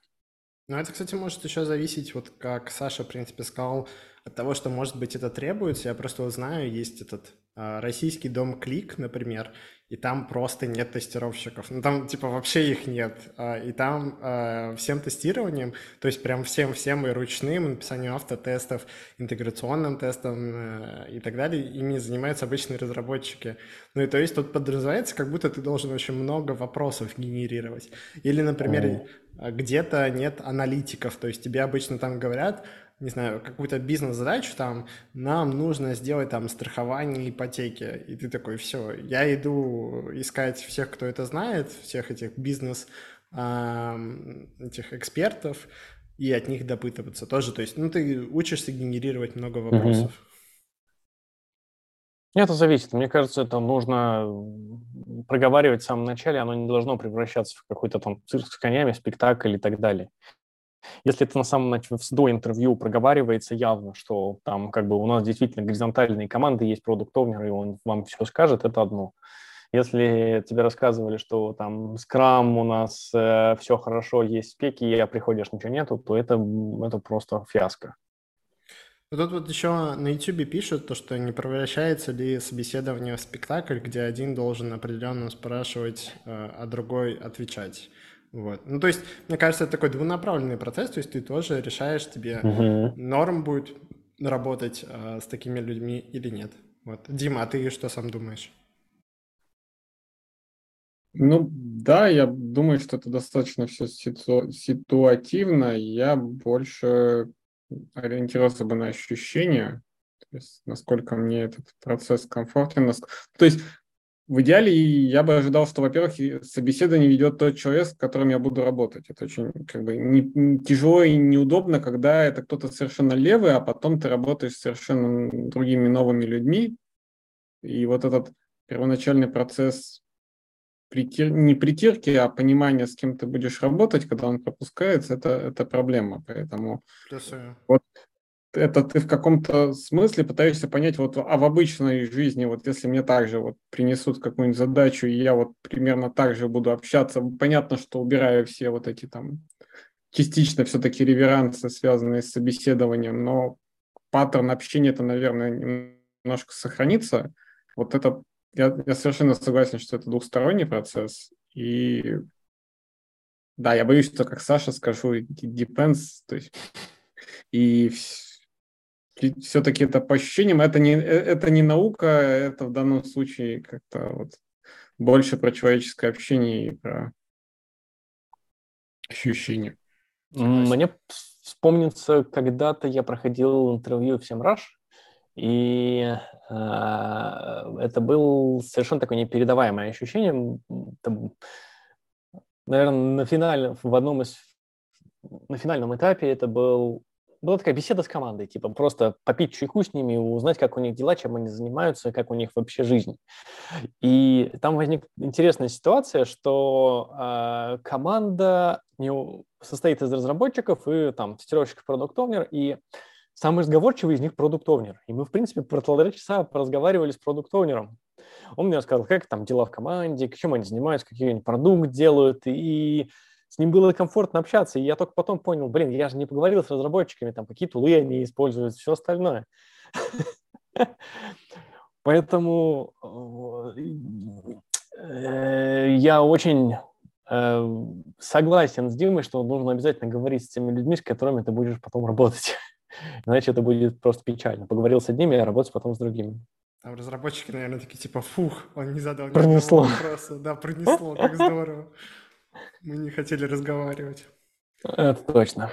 Ну, это, кстати, может еще зависеть, вот как Саша, в принципе, сказал, от того, что, может быть, это требуется. Я просто знаю, есть этот э, российский дом Клик, например, и там просто нет тестировщиков. Ну, там, типа, вообще их нет. Э, и там э, всем тестированием, то есть прям всем-всем и ручным, написанием автотестов, интеграционным тестом э, и так далее, ими занимаются обычные разработчики. Ну, и то есть тут подразумевается, как будто ты должен очень много вопросов генерировать. Или, например, mm где-то нет аналитиков, то есть тебе обычно там говорят, не знаю, какую-то бизнес-задачу, там, нам нужно сделать там страхование ипотеки. И ты такой, все, я иду искать всех, кто это знает, всех этих бизнес этих экспертов, и от них допытываться тоже. То есть, ну, ты учишься генерировать много вопросов. Это зависит. Мне кажется, это нужно проговаривать в самом начале, оно не должно превращаться в какой-то там цирк с конями, спектакль и так далее. Если это на самом начале, до интервью проговаривается явно, что там как бы у нас действительно горизонтальные команды, есть продукт и он вам все скажет, это одно. Если тебе рассказывали, что там скрам у нас э, все хорошо, есть спеки, а приходишь, ничего нету, то это, это просто фиаско. Тут вот еще на YouTube пишут, то, что не превращается ли собеседование в спектакль, где один должен определенно спрашивать, э, а другой отвечать. Вот. Ну, то есть, мне кажется, это такой двунаправленный процесс, то есть ты тоже решаешь, тебе uh-huh. норм будет работать э, с такими людьми или нет. Вот. Дима, а ты что сам думаешь? Ну, да, я думаю, что это достаточно все ситу- ситуативно. Я больше ориентировался бы на ощущения, то есть насколько мне этот процесс комфортен. То есть в идеале я бы ожидал, что, во-первых, собеседование ведет тот человек, с которым я буду работать. Это очень как бы, не, не, тяжело и неудобно, когда это кто-то совершенно левый, а потом ты работаешь с совершенно другими новыми людьми. И вот этот первоначальный процесс притир... не притирки, а понимания, с кем ты будешь работать, когда он пропускается, это, это проблема. Поэтому вот это ты в каком-то смысле пытаешься понять, вот, а в обычной жизни, вот если мне также вот принесут какую-нибудь задачу, и я вот примерно так же буду общаться, понятно, что убираю все вот эти там частично все-таки реверансы, связанные с собеседованием, но паттерн общения это, наверное, немножко сохранится. Вот это, я, я совершенно согласен, что это двухсторонний процесс, и да, я боюсь, что, как Саша скажу, depends, то есть и все-таки это по ощущениям, это не, э, это не наука, это в данном случае как-то вот больше про человеческое общение и про ощущения. Мне вспомнится, когда-то я проходил интервью в Семраж, и э, это был совершенно такое непередаваемое ощущение. Там, наверное, на финале, в одном из на финальном этапе это был была такая беседа с командой, типа просто попить чайку с ними, узнать, как у них дела, чем они занимаются, как у них вообще жизнь. И там возникла интересная ситуация, что э, команда не состоит из разработчиков и там тестировщиков продукт и самый разговорчивый из них продукт И мы, в принципе, про полтора часа поразговаривали с продукт. Он мне рассказал, как там дела в команде, чем они занимаются, какие они продукт делают, и с ним было комфортно общаться, и я только потом понял, блин, я же не поговорил с разработчиками, там какие тулы они используют, все остальное. *laughs* Поэтому э, я очень э, согласен с Димой, что нужно обязательно говорить с теми людьми, с которыми ты будешь потом работать. *laughs* Иначе это будет просто печально. Поговорил с одними, а работать потом с другими. Там разработчики, наверное, такие типа, фух, он не задал Пронесло. вопроса. Да, пронесло, как *laughs* здорово. Мы не хотели разговаривать. Это точно.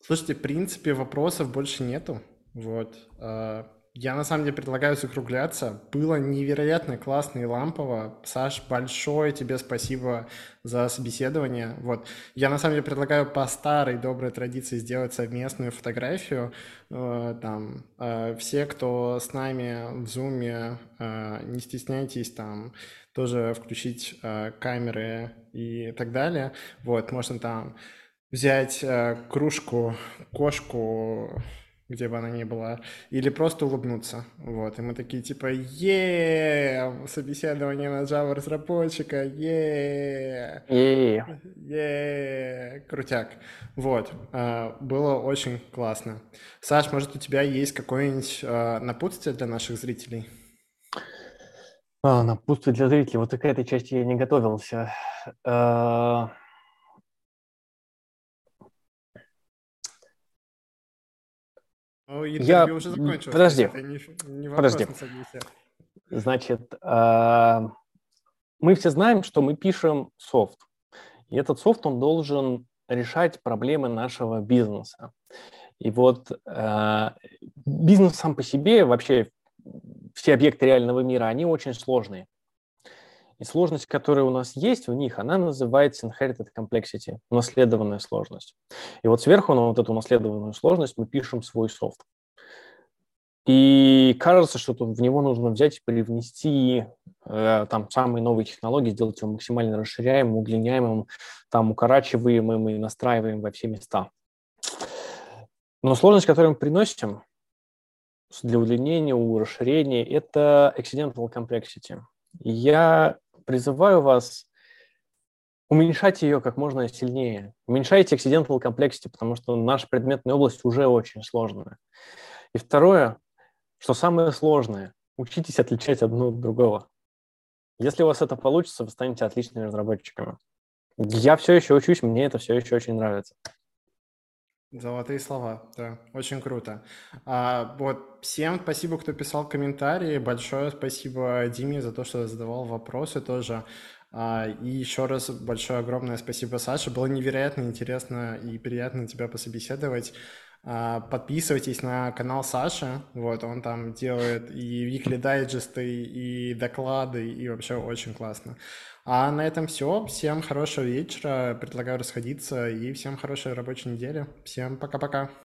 Слушайте, в принципе, вопросов больше нету. Вот. А, я на самом деле предлагаю закругляться. Было невероятно классно и лампово. Саш, большое тебе спасибо за собеседование. Вот. Я на самом деле предлагаю по старой доброй традиции сделать совместную фотографию. Э, там э, все, кто с нами в зуме, э, не стесняйтесь там тоже включить камеры и так далее. Вот, можно там взять кружку, кошку, где бы она ни была, или просто улыбнуться. Вот. И мы такие типа е собеседование на Java разработчика, е е крутяк. Вот. Э, было очень классно. Саш, может, у тебя есть какое-нибудь э, напутствие для наших зрителей? А, напутствие для зрителей. Вот к этой части я не готовился. Ну, я... уже закончилось. Подожди, не, не подожди. Значит, а, мы все знаем, что мы пишем софт. И этот софт, он должен решать проблемы нашего бизнеса. И вот э, бизнес сам по себе, вообще все объекты реального мира, они очень сложные. И сложность, которая у нас есть в них, она называется inherited complexity, унаследованная сложность. И вот сверху на вот эту унаследованную сложность мы пишем свой софт. И кажется, что в него нужно взять и привнести э, там самые новые технологии, сделать его максимально расширяемым, удлиняемым, там укорачиваемым и настраиваем во все места. Но сложность, которую мы приносим для удлинения, у расширения, это accidental complexity. Я призываю вас уменьшать ее как можно сильнее. Уменьшайте accidental complexity, потому что наша предметная область уже очень сложная. И второе, что самое сложное, учитесь отличать одно от другого. Если у вас это получится, вы станете отличными разработчиками. Я все еще учусь, мне это все еще очень нравится. Золотые слова, да, очень круто. А, вот всем спасибо, кто писал комментарии, большое спасибо Диме за то, что задавал вопросы тоже. А, и еще раз большое огромное спасибо Саше, было невероятно интересно и приятно тебя пособеседовать. А, подписывайтесь на канал Саши, вот он там делает и викли дайджесты, и доклады, и вообще очень классно. А на этом все. Всем хорошего вечера. Предлагаю расходиться и всем хорошей рабочей недели. Всем пока-пока.